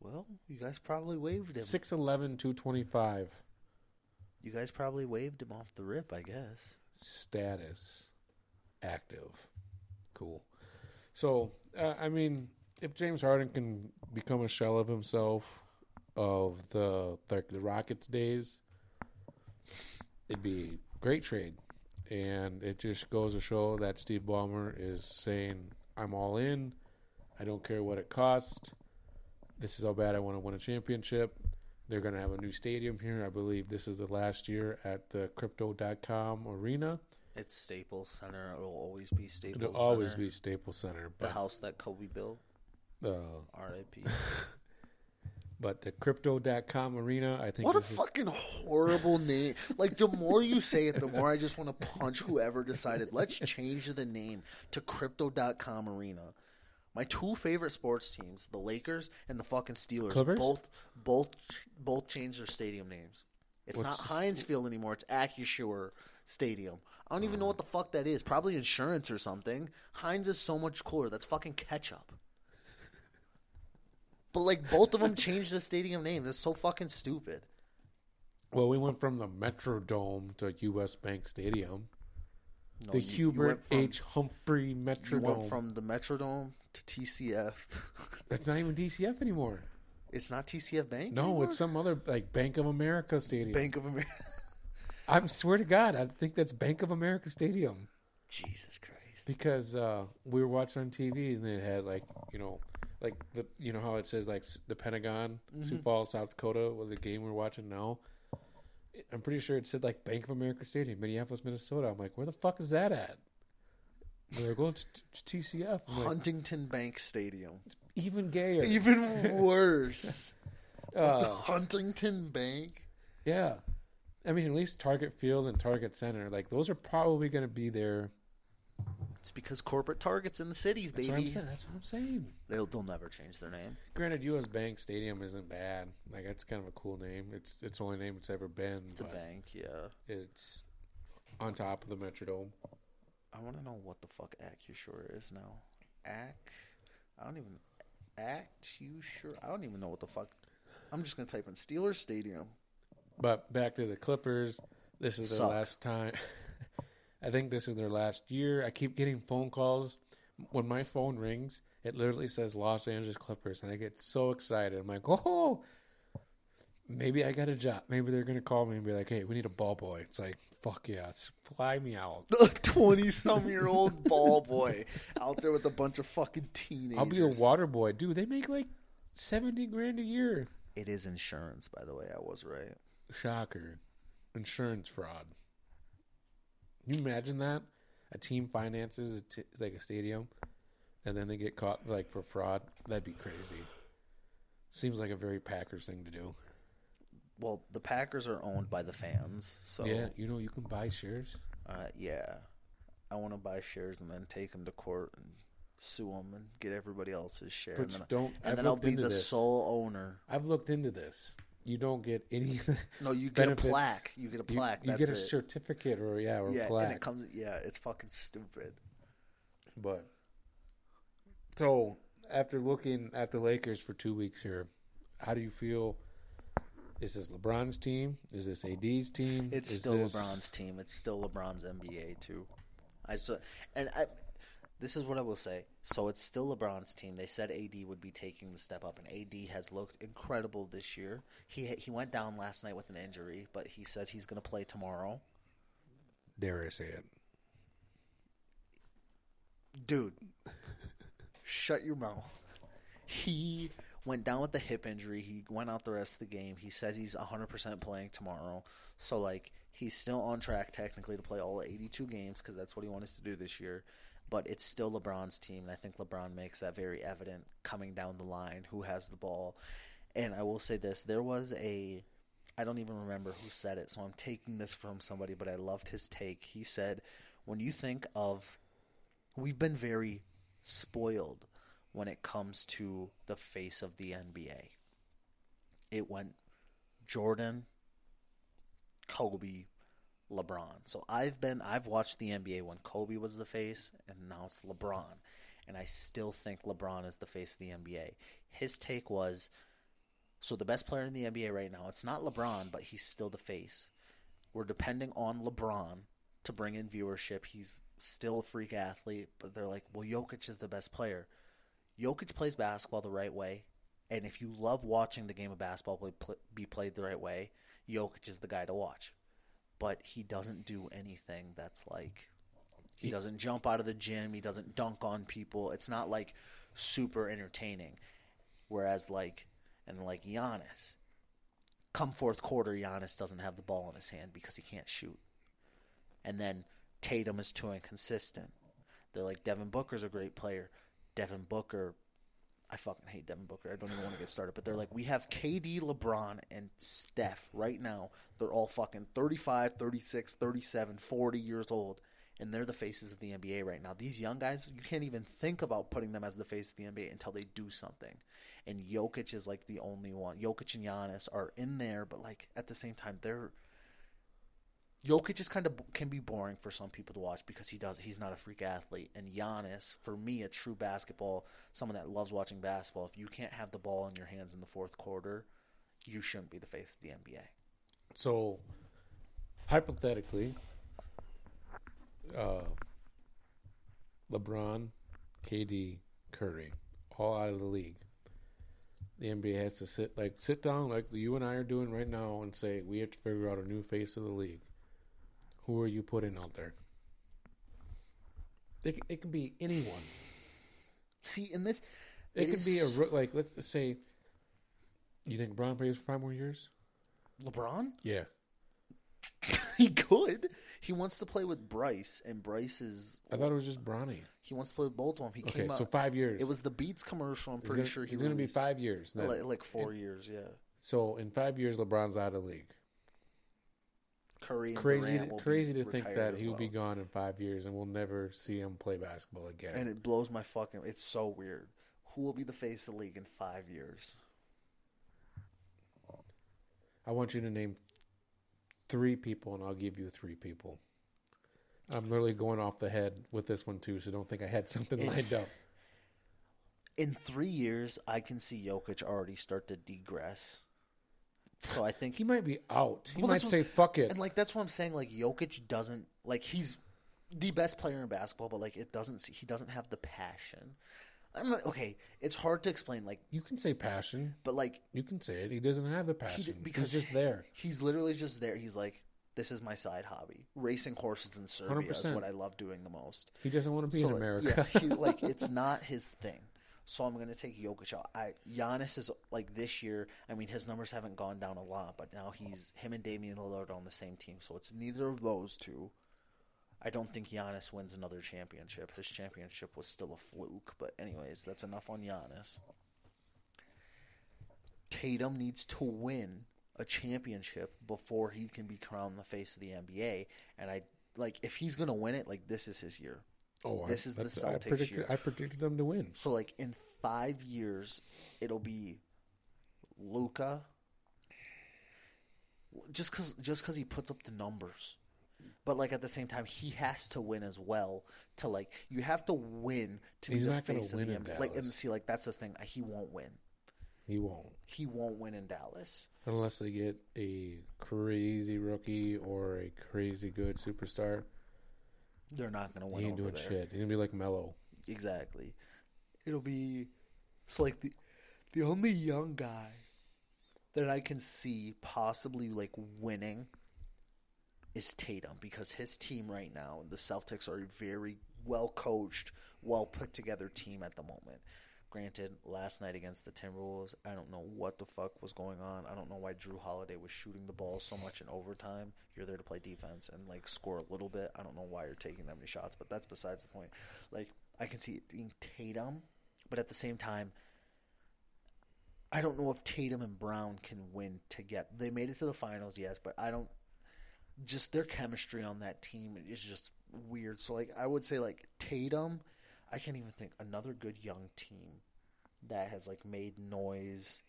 Well, you guys probably waived him. 6'11", 225. You guys probably waived him off the rip, I guess. Status active. Cool. So uh, I mean, if James Harden can become a shell of himself of the like the Rockets days, it'd be a great trade. And it just goes to show that Steve Ballmer is saying, "I'm all in. I don't care what it costs. This is how bad I want to win a championship." They're going to have a new stadium here. I believe this is the last year at the Crypto.com Arena. It's Staples Center. It'll always be Staples Center. It'll Center. always be Staples Center. the house that Kobe built. uh, R.I.P. but the Crypto.com Arena, I think. What a is- fucking horrible name! Like the more you say it, the more I just want to punch whoever decided. Let's change the name to Crypto.com Arena. My two favorite sports teams, the Lakers and the fucking Steelers, Clippers? both both both changed their stadium names. It's What's not Heinz Field anymore. It's Acrisure Stadium. I don't even know mm. what the fuck that is. Probably insurance or something. Heinz is so much cooler. That's fucking ketchup. But like both of them changed the stadium name. That's so fucking stupid. Well, we went from the Metrodome to U.S. Bank Stadium. No, the you- you Hubert went from- H. Humphrey Metrodome. You went from the Metrodome to TCF. That's not even TCF anymore. it's not TCF Bank. No, anymore? it's some other like Bank of America Stadium. Bank of America. I swear to God, I think that's Bank of America Stadium Jesus Christ. because uh, we were watching on TV and they had like you know like the you know how it says like the Pentagon, Sioux Mhm. Falls, South Dakota, was the game we're watching now. I'm pretty sure it said like Bank of America Stadium, Minneapolis, Minnesota. I'm like, where the fuck is that at? They're like, oh, it's, TCF. I'm like, Huntington Bank Stadium. even gayer. Even worse. the Uh, Huntington Bank. Yeah. I mean, at least Target Field and Target Center, like those are probably going to be there. It's because corporate targets in the cities, That's baby. what I'm saying. That's what I'm saying. They'll they'll never change their name. Granted, U.S. Bank Stadium isn't bad. Like that's kind of a cool name. It's it's the only name it's ever been. It's a bank, yeah. It's on top of the Metrodome. I want to know what the fuck Acrisure is now. Ac, I don't even Acrisure. I don't even know what the fuck. I'm just gonna type in Steelers Stadium. But back to the Clippers. This is their Suck. last time. I think this is their last year. I keep getting phone calls. When my phone rings, it literally says Los Angeles Clippers, and I get so excited. I'm like, oh, maybe I got a job. Maybe they're gonna call me and be like, hey, we need a ball boy. It's like, fuck yes, fly me out. Twenty some year old ball boy out there with a bunch of fucking teenagers. I'll be the water boy, dude. They make like seventy grand a year. It is insurance, by the way. I was right. Shocker. Insurance fraud. Can you imagine that? A team finances a t- like a stadium and then they get caught like for fraud? That'd be crazy. Seems like a very Packers thing to do. Well, the Packers are owned by the fans, so Yeah, you know you can buy shares. Uh, yeah, I want to buy shares and then take them to court and sue them and get everybody else's share. But and then, don't. and I've then I'll be the this. sole owner. I've looked into this. You don't get any. No, you get a plaque. You get a plaque. You, That's get a it. certificate or yeah, or yeah, plaque. and it comes. Yeah, it's fucking stupid. But so after looking at the Lakers for two weeks here, how do you feel? Is this LeBron's team? Is this AD's team? It's Is still this- LeBron's team. It's still LeBron's NBA too. I saw, and I. This is what I will say. So it's still LeBron's team. They said AD would be taking the step up, and AD has looked incredible this year. He he went down last night with an injury, but he says he's going to play tomorrow. Dare I say it? Dude, shut your mouth. He went down with the hip injury. He went out the rest of the game. He says he's 100% playing tomorrow. So, like, he's still on track technically to play all 82 games because that's what he wanted to do this year. But it's still LeBron's team, and I think LeBron makes that very evident coming down the line who has the ball. And I will say this there was a. I don't even remember who said it, so I'm taking this from somebody, but I loved his take. He said, when you think of we've been very spoiled when it comes to the face of the NBA. It went Jordan, Kobe, LeBron. So I've been I've watched the NBA when Kobe was the face and now it's LeBron. And I still think LeBron is the face of the NBA. His take was so the best player in the NBA right now, it's not LeBron, but he's still the face. We're depending on LeBron to bring in viewership. He's still a freak athlete, but they're like, well, Jokic is the best player. Jokic plays basketball the right way, and if you love watching the game of basketball be played the right way, Jokic is the guy to watch. But he doesn't do anything that's like he doesn't jump out of the gym. He doesn't dunk on people. It's not like super entertaining. Whereas like and like Giannis, come fourth quarter, Giannis doesn't have the ball in his hand because he can't shoot. And then Tatum is too inconsistent. They're like Devin Booker's a great player. Devin Booker, I fucking hate Devin Booker. I don't even want to get started. But they're like, we have KD, LeBron, and Steph right now. They're all fucking 35, 36, 37, 40 years old. And they're the faces of the NBA right now. These young guys, you can't even think about putting them as the face of the NBA until they do something. And Jokic is like the only one. Jokic and Giannis are in there, but like at the same time, they're Jokic is kind of can be boring for some people to watch because he does he's not a freak athlete, and Giannis, for me, a true basketball, someone that loves watching basketball. If you can't have the ball in your hands in the fourth quarter, you shouldn't be the face of the NBA. So, hypothetically, uh, LeBron, KD, Curry, all out of the league. The NBA has to sit like sit down like you and I are doing right now and say we have to figure out a new face of the league. Who are you putting out there? It, it can be anyone. See, in this, It, it could is- be a like let's say. You think LeBron plays for five more years? LeBron, Yeah. he could. He wants to play with Bryce, and Bryce is. I thought it was just Bronny. He wants to play with both of them. He Okay, came so out- five years. It was the Beats commercial. I'm pretty gonna- sure he's gonna be five years then. like, like four years. Yeah, So in five years, LeBron's out of the league. Curry. Crazy, be crazy to think that he'll be gone in five years, and we'll never see him play basketball again. And it blows my fucking. It's so weird. Who will be the face of the league in five years? I want you to name three people, and I'll give you three people. I'm literally going off the head with this one too, so don't think I had something It's- lined up. In three years, I can see Jokic already start to degress. So I think He might be out. He Well, might say "fuck it." And like that's what I'm saying. Like Jokic doesn't like he's the best player in basketball, but like it doesn't. He doesn't have the passion. I'm not okay. It's hard to explain. Like you can say passion, but like you can say it. He doesn't have the passion d- because He's just there. He's literally just there. He's like, this is my side hobby. Racing horses in Serbia is 100%. what I love doing the most. He doesn't want to be So, in like, America. Yeah, he, like it's not his thing. So I'm gonna take Jokic out. I Giannis is like this year. I mean, his numbers haven't gone down a lot, but now he's him and Damian Lillard on the same team. So it's neither of those two. I don't think Giannis wins another championship. His championship was still a fluke. But anyways, that's enough on Giannis. Tatum needs to win a championship before he can be crowned the face of the NBA. And I like if he's gonna win it, like this is his year. Oh, this I, is the Celtics I predicted, year. I predicted them to win. So like in five years, it'll be Luka. Just cause just cause he puts up the numbers, but like at the same time, he has to win as well. To like, you have to win to He's be the face of the NBA. Like, and see, like that's the thing. Uh, he won't win. He won't He won't win in Dallas. unless they get a crazy rookie or a crazy good superstar. They're not gonna win. He win ain't doing there. shit. He's gonna be like Melo. Exactly. It'll be It's like the the only young guy that I can see possibly like winning is Tatum because his team right now, the Celtics are a very well coached, well put together team at the moment. Granted, last night against the Timberwolves, I don't know what the fuck was going on. I don't know why Jrue Holiday was shooting the ball so much in overtime. You're there to play defense and like score a little bit. I don't know why you're taking that many shots, but that's besides the point. Like I can see it being Tatum, but at the same time, I don't know if Tatum and Brown can win together. They made it to the finals, yes, but I don't. Just their chemistry on that team is just weird. So like I would say like Tatum, I can't even think another good young team that has like made noise.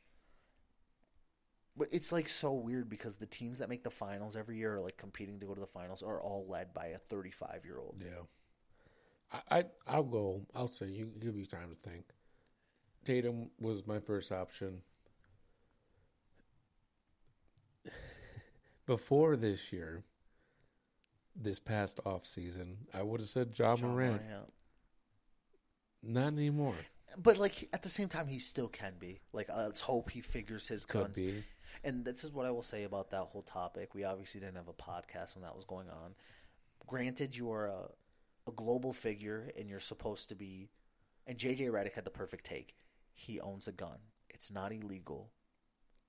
But it's like so weird because the teams that make the finals every year are like competing to go to the finals are all led by a 35 year old. Yeah. I, I I'll go. I'll say you give you time to think. Tatum was my first option. Before this year, this past off season, I would have said John, Ja Morant. Morant. Not anymore. But like at the same time, he still can be. Like uh, let's hope he figures his Could gun. be. And this is what I will say about that whole topic. We obviously didn't have a podcast when that was going on. Granted, you are a, a global figure, and you're supposed to be. And JJ Redick had the perfect take. He owns a gun. It's not illegal.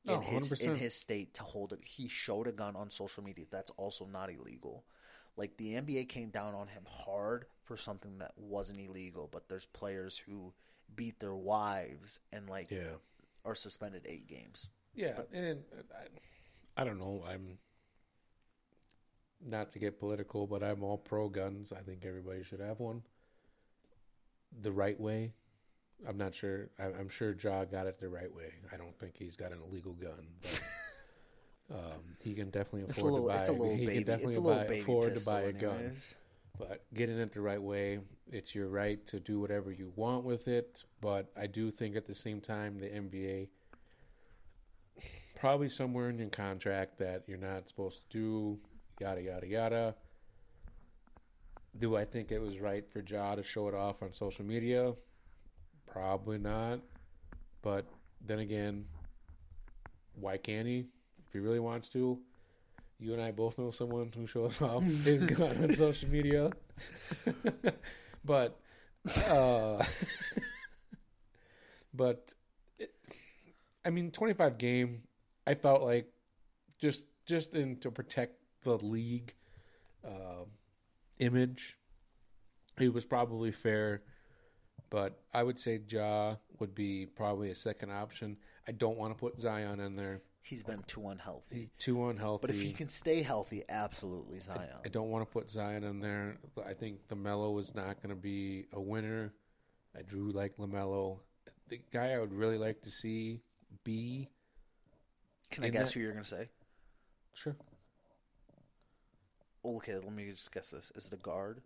No, in his in 100%. his state to hold it, he showed a gun on social media. That's also not illegal. Like the NBA came down on him hard for something that wasn't illegal, but there's players who beat their wives and like Yeah. are suspended eight games. Yeah, and uh, I, I don't know. I'm not to get political, but I'm all pro guns. I think everybody should have one. The right way. I'm not sure. I, I'm sure Ja got it the right way. I don't think he's got an illegal gun, but um, he can definitely It's a afford little- to buy. it's a little he baby- can definitely it's a little buy, afford to buy a gun. anyways. But getting it the right way, it's your right to do whatever you want with it. But I do think at the same time, the NBA probably somewhere in your contract that you're not supposed to do yada yada yada. Do I think it was right for Ja to show it off on social media? Probably not. But then again, why can't he? If he really wants to. You and I both know someone who shows off his gun on social media. but uh but it, I mean 25 game I felt like just just in to protect the league uh, image it was probably fair but I would say Ja would be probably a second option. I don't want to put Zion in there. He's been too unhealthy. He's too unhealthy. But if he can stay healthy, absolutely Zion. I don't want to put Zion in there. I think LaMelo is not going to be a winner. I do like Lamelo. The guy I would really like to see be. Can I guess that- who you're going to say? Sure. Okay, let me just guess this. Is it a guard?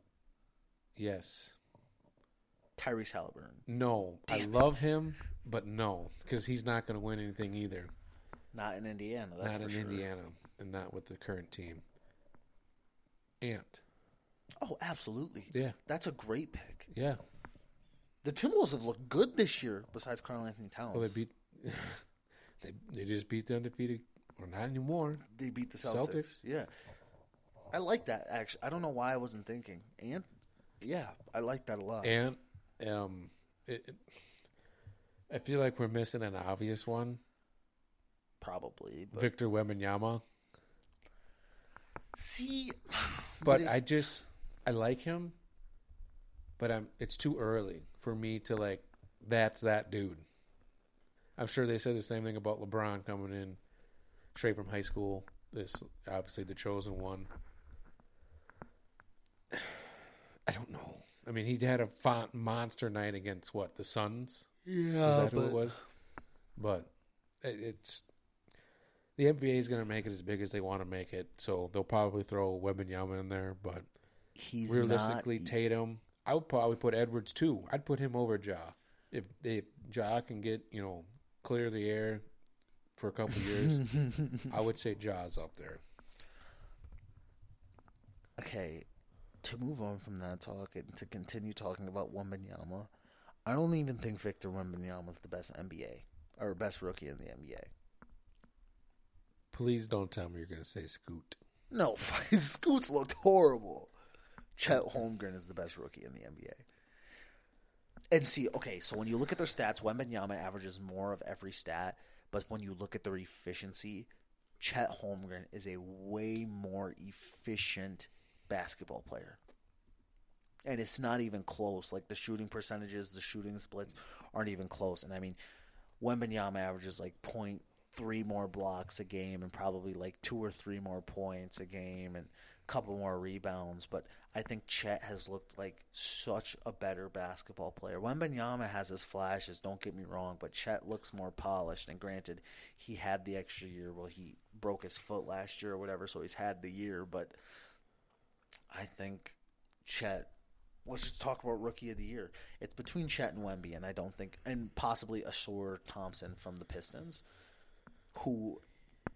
Yes. Tyrese Halliburton. No. I love him, but no, because he's not going to win anything either. Not in Indiana. That's not for in sure. Indiana, and not with the current team. Ant. Oh, absolutely. Yeah. That's a great pick. Yeah. The Timberwolves have looked good this year, besides Karl-Anthony Towns. Well, they beat. they they just beat the undefeated, or not anymore. They beat the Celtics. Yeah. I like that, actually. I don't know why I wasn't thinking. Ant. yeah, I like that a lot. Ant. um, it, it- I feel like we're missing an obvious one. Probably. But Victor Wembanyama. See, But if- I just I like him, but I'm it's too early for me to like. That's that dude. I'm sure they said the same thing about LeBron coming in straight from high school. This obviously the chosen one. I don't know. I mean, he had a font monster night against what the Suns. Yeah, is that who but- it was? But it's the NBA is going to make it as big as they want to make it, so they'll probably throw Wembanyama in there. But He's realistically, not- Tatum, I would probably put Edwards too. I'd put him over Ja if if Ja can get you know clear the air for a couple years. I would say Ja's up there. Okay, to move on from that talk and to continue talking about Wembanyama, I don't even think Victor Wembanyama is the best NBA or best rookie in the NBA. Please don't tell me you're going to say Scoot. No, Scoots looked horrible. Chet Holmgren is the best rookie in the NBA. And see, okay, so when you look at their stats, Wembanyama averages more of every stat, but when you look at their efficiency, Chet Holmgren is a way more efficient basketball player. And it's not even close. Like the shooting percentages, the shooting splits aren't even close. And I mean, Wembanyama averages like point three more blocks a game and probably like two or three more points a game and a couple more rebounds. But I think Chet has looked like such a better basketball player. Wembanyama has his flashes, don't get me wrong, but Chet looks more polished. And granted, he had the extra year. Well, he broke his foot last year or whatever, so he's had the year. But I think Chet. Let's just talk about rookie of the year. It's between Chet and Wemby, and I don't think, and possibly Ausar Thompson from the Pistons, who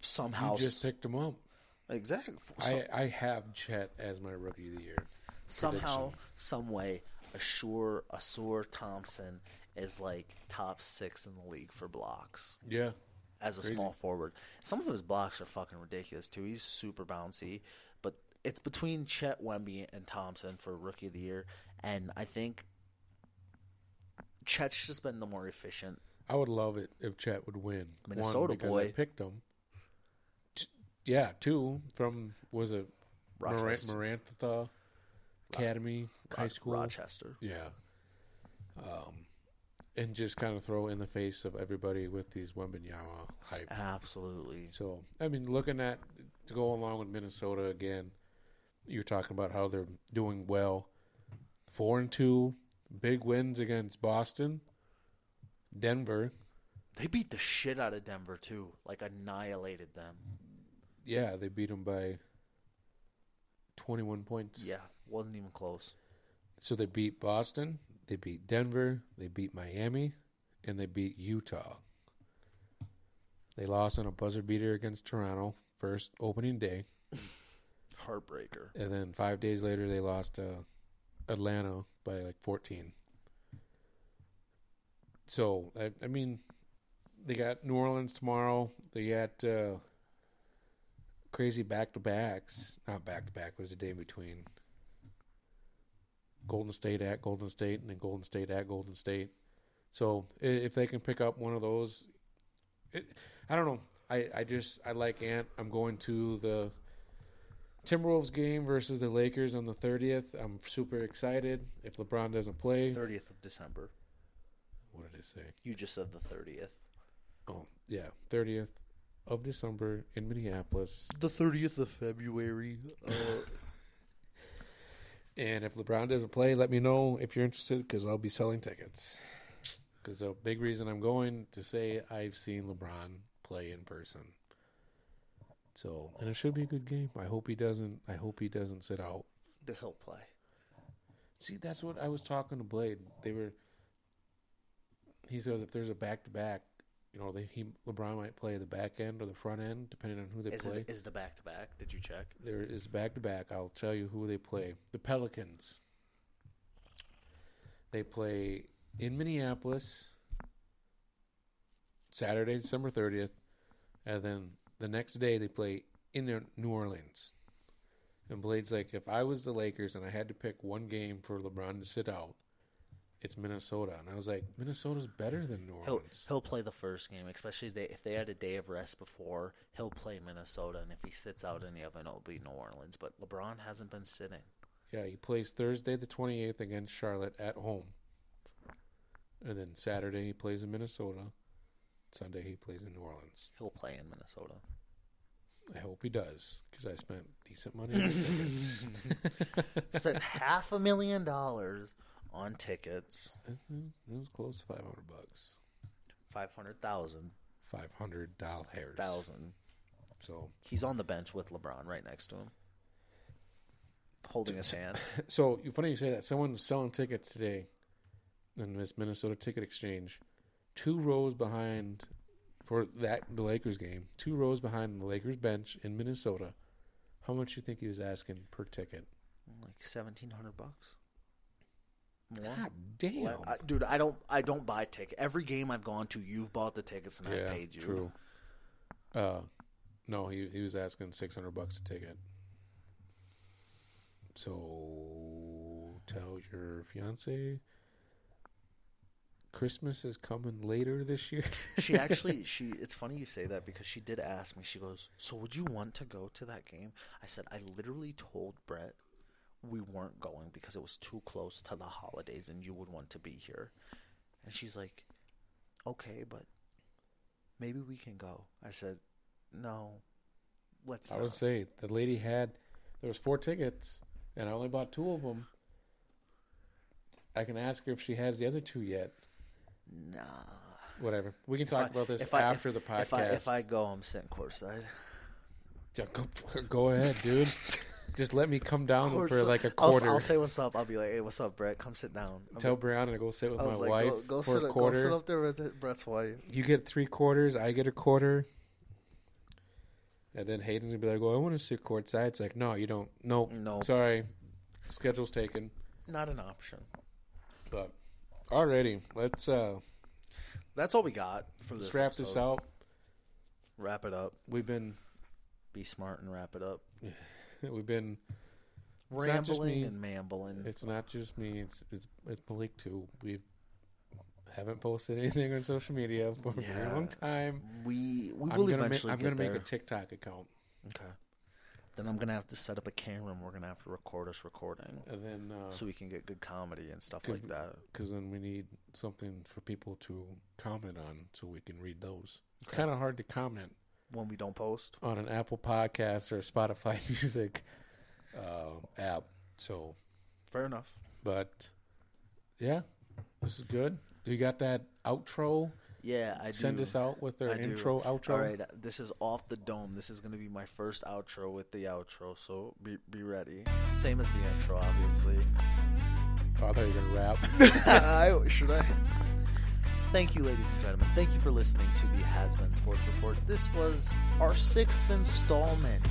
somehow You just picked him up. exactly I, I have Chet as my rookie of the year. somehow, prediction. some way, Ausar Ausar Thompson is like top six in the league for blocks. Yeah. as a Crazy. small forward. Some of his blocks are fucking ridiculous too. He's super bouncy, but it's between Chet Wemby and Thompson for rookie of the year, and I think Chet's just been the more efficient. I would love it if Chet would win. Minnesota One, because boy. I picked him. T- yeah, two from was it Rochester. Marantha Academy High School Rochester. Yeah, um, and just kind of throw in the face of everybody with these Wembanyama hype. Absolutely. So I mean, looking at to go along with Minnesota again, you're talking about how they're doing well. Four and two, big wins against Boston, Denver. They beat the shit out of Denver too, like annihilated them. Yeah, they beat them by 21 points. Yeah, wasn't even close. So they beat Boston, they beat Denver, they beat Miami, and they beat Utah. They lost on a buzzer beater against Toronto first opening day, Heartbreaker. and then five days later they lost uh, Atlanta by like 14. So I, I mean, they got New Orleans tomorrow. They got uh, crazy back to backs. Not back to back. Was a day in between. Golden State at Golden State, and then Golden State at Golden State. So if they can pick up one of those, it, I don't know. I, I just I like Ant. I'm going to the Timberwolves game versus the Lakers on the 30th. I'm super excited. If LeBron doesn't play, 30th of December. What did I say? You just said the 30th. Oh yeah, 30th of December in Minneapolis. The 30th of February. Uh, And if LeBron doesn't play, let me know if you're interested because I'll be selling tickets. Because the big reason I'm going to say I've seen LeBron play in person. So and it should be a good game. I hope he doesn't. I hope he doesn't sit out. the Hill play. See, that's what I was talking to Blade. They were. He says if there's a back to back, you know, they, he LeBron might play the back end or the front end depending on who they Is play. it is the back to back? Did you check? There is back to back. I'll tell you who they play. The Pelicans. They play in Minneapolis Saturday, December 30th, and then the next day they play in New Orleans. And Blade's like, if I was the Lakers and I had to pick one game for LeBron to sit out, it's Minnesota. And I was like, Minnesota's better than New He'll Orleans. he'll play the first game, especially if they, if they had a day of rest before. He'll play Minnesota, and if he sits out any of it, it'll be New Orleans. But LeBron hasn't been sitting. Yeah, he plays Thursday the 28th against Charlotte at home. And then Saturday he plays in Minnesota. Sunday he plays in New Orleans. He'll play in Minnesota. I hope he does because I spent decent money on tickets. Spent half a million dollars on tickets. It was close to five hundred bucks. Five hundred thousand. Five hundred dollars. Thousand. So He's on the bench with LeBron right next to him, holding his hand. So you funny you say that. Someone was selling tickets today in this Minnesota Ticket Exchange, two rows behind for that the Lakers game, two rows behind the Lakers bench in Minnesota. How much do you think he was asking per ticket? Like seventeen hundred bucks. More? God damn, Like, I- dude, I don't, I don't buy ticket. Every game I've gone to, you've bought the tickets and I've yeah, paid you. true. Uh, no, he he was asking six hundred bucks a ticket. So tell your fiance Christmas is coming later this year. she actually, she. It's funny you say that because she did ask me. She goes, "So would you want to go to that game?" I said, "I literally told Brett we weren't going because it was too close to the holidays and you would want to be here." And she's like, "Okay, but maybe we can go." I said, "No, let's." I not." would say the lady had there was four tickets, and I only bought two of them. I can ask her if she has the other two yet. Nah. Whatever. We can If talk I- about this if I- after if- the podcast. If I, if I go, I'm sitting courtside. Yeah, go, go ahead, dude. Just let me come down for like a I'll- quarter. I'll, say what's up. I'll be like, "Hey, what's up, Brett? Come sit down." I'm Tell like- Brianna to go sit with my like, wife go, go for sit, a Go sit up there with Brett's wife. You get three quarters, I get a quarter. And then Hayden's gonna be like, "Well, I want to sit courtside." It's like, no, you don't. Nope. No. Sorry, schedule's taken. Not an option. But alrighty, let's uh That's all we got for this. wrap this out. Wrap it up. We've been Be smart and wrap it up. we've been it's not just Rambling and mambling. It's not just me. It's it's it's Malik too. We haven't posted anything on social media for a very long time. We we I'm will gonna eventually. Ma- I'm gonna there. make a TikTok account, Okay. Then I'm gonna have to set up a camera and we're gonna have to record us recording, and then uh, so we can get good comedy and stuff like that. Because then we need something for people to comment on, so we can read those. It's kind of hard to comment When we don't post, on an Apple Podcast or a Spotify Music uh, app. So, fair enough. but yeah, this is good. You got that outro? Yeah, I Send do. us out with our I do. intro, outro. All right, this is off the dome. This is going to be my first outro with the outro, so be be ready. Same as the intro, obviously. Oh, I thought you were gonna rap. I, should I? Thank you, ladies and gentlemen. Thank you for listening to the Has Been Sports Report. This was our sixth installment.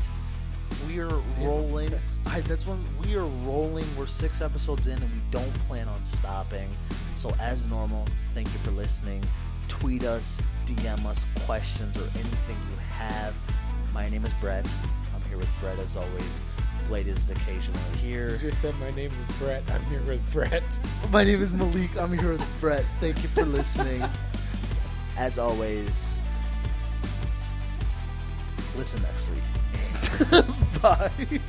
We are rolling. I, that's when we are rolling. We're six episodes in, and we don't plan on stopping. So, as normal, thank you for listening. Tweet us, DM us questions or anything you have. My name is Brett. I'm here with Brett as always. Blade is occasionally here. You just said my name is Brett. I'm here with Brett. My name is Malik. I'm here with Brett. Thank you for listening. As always, listen next week. Bye.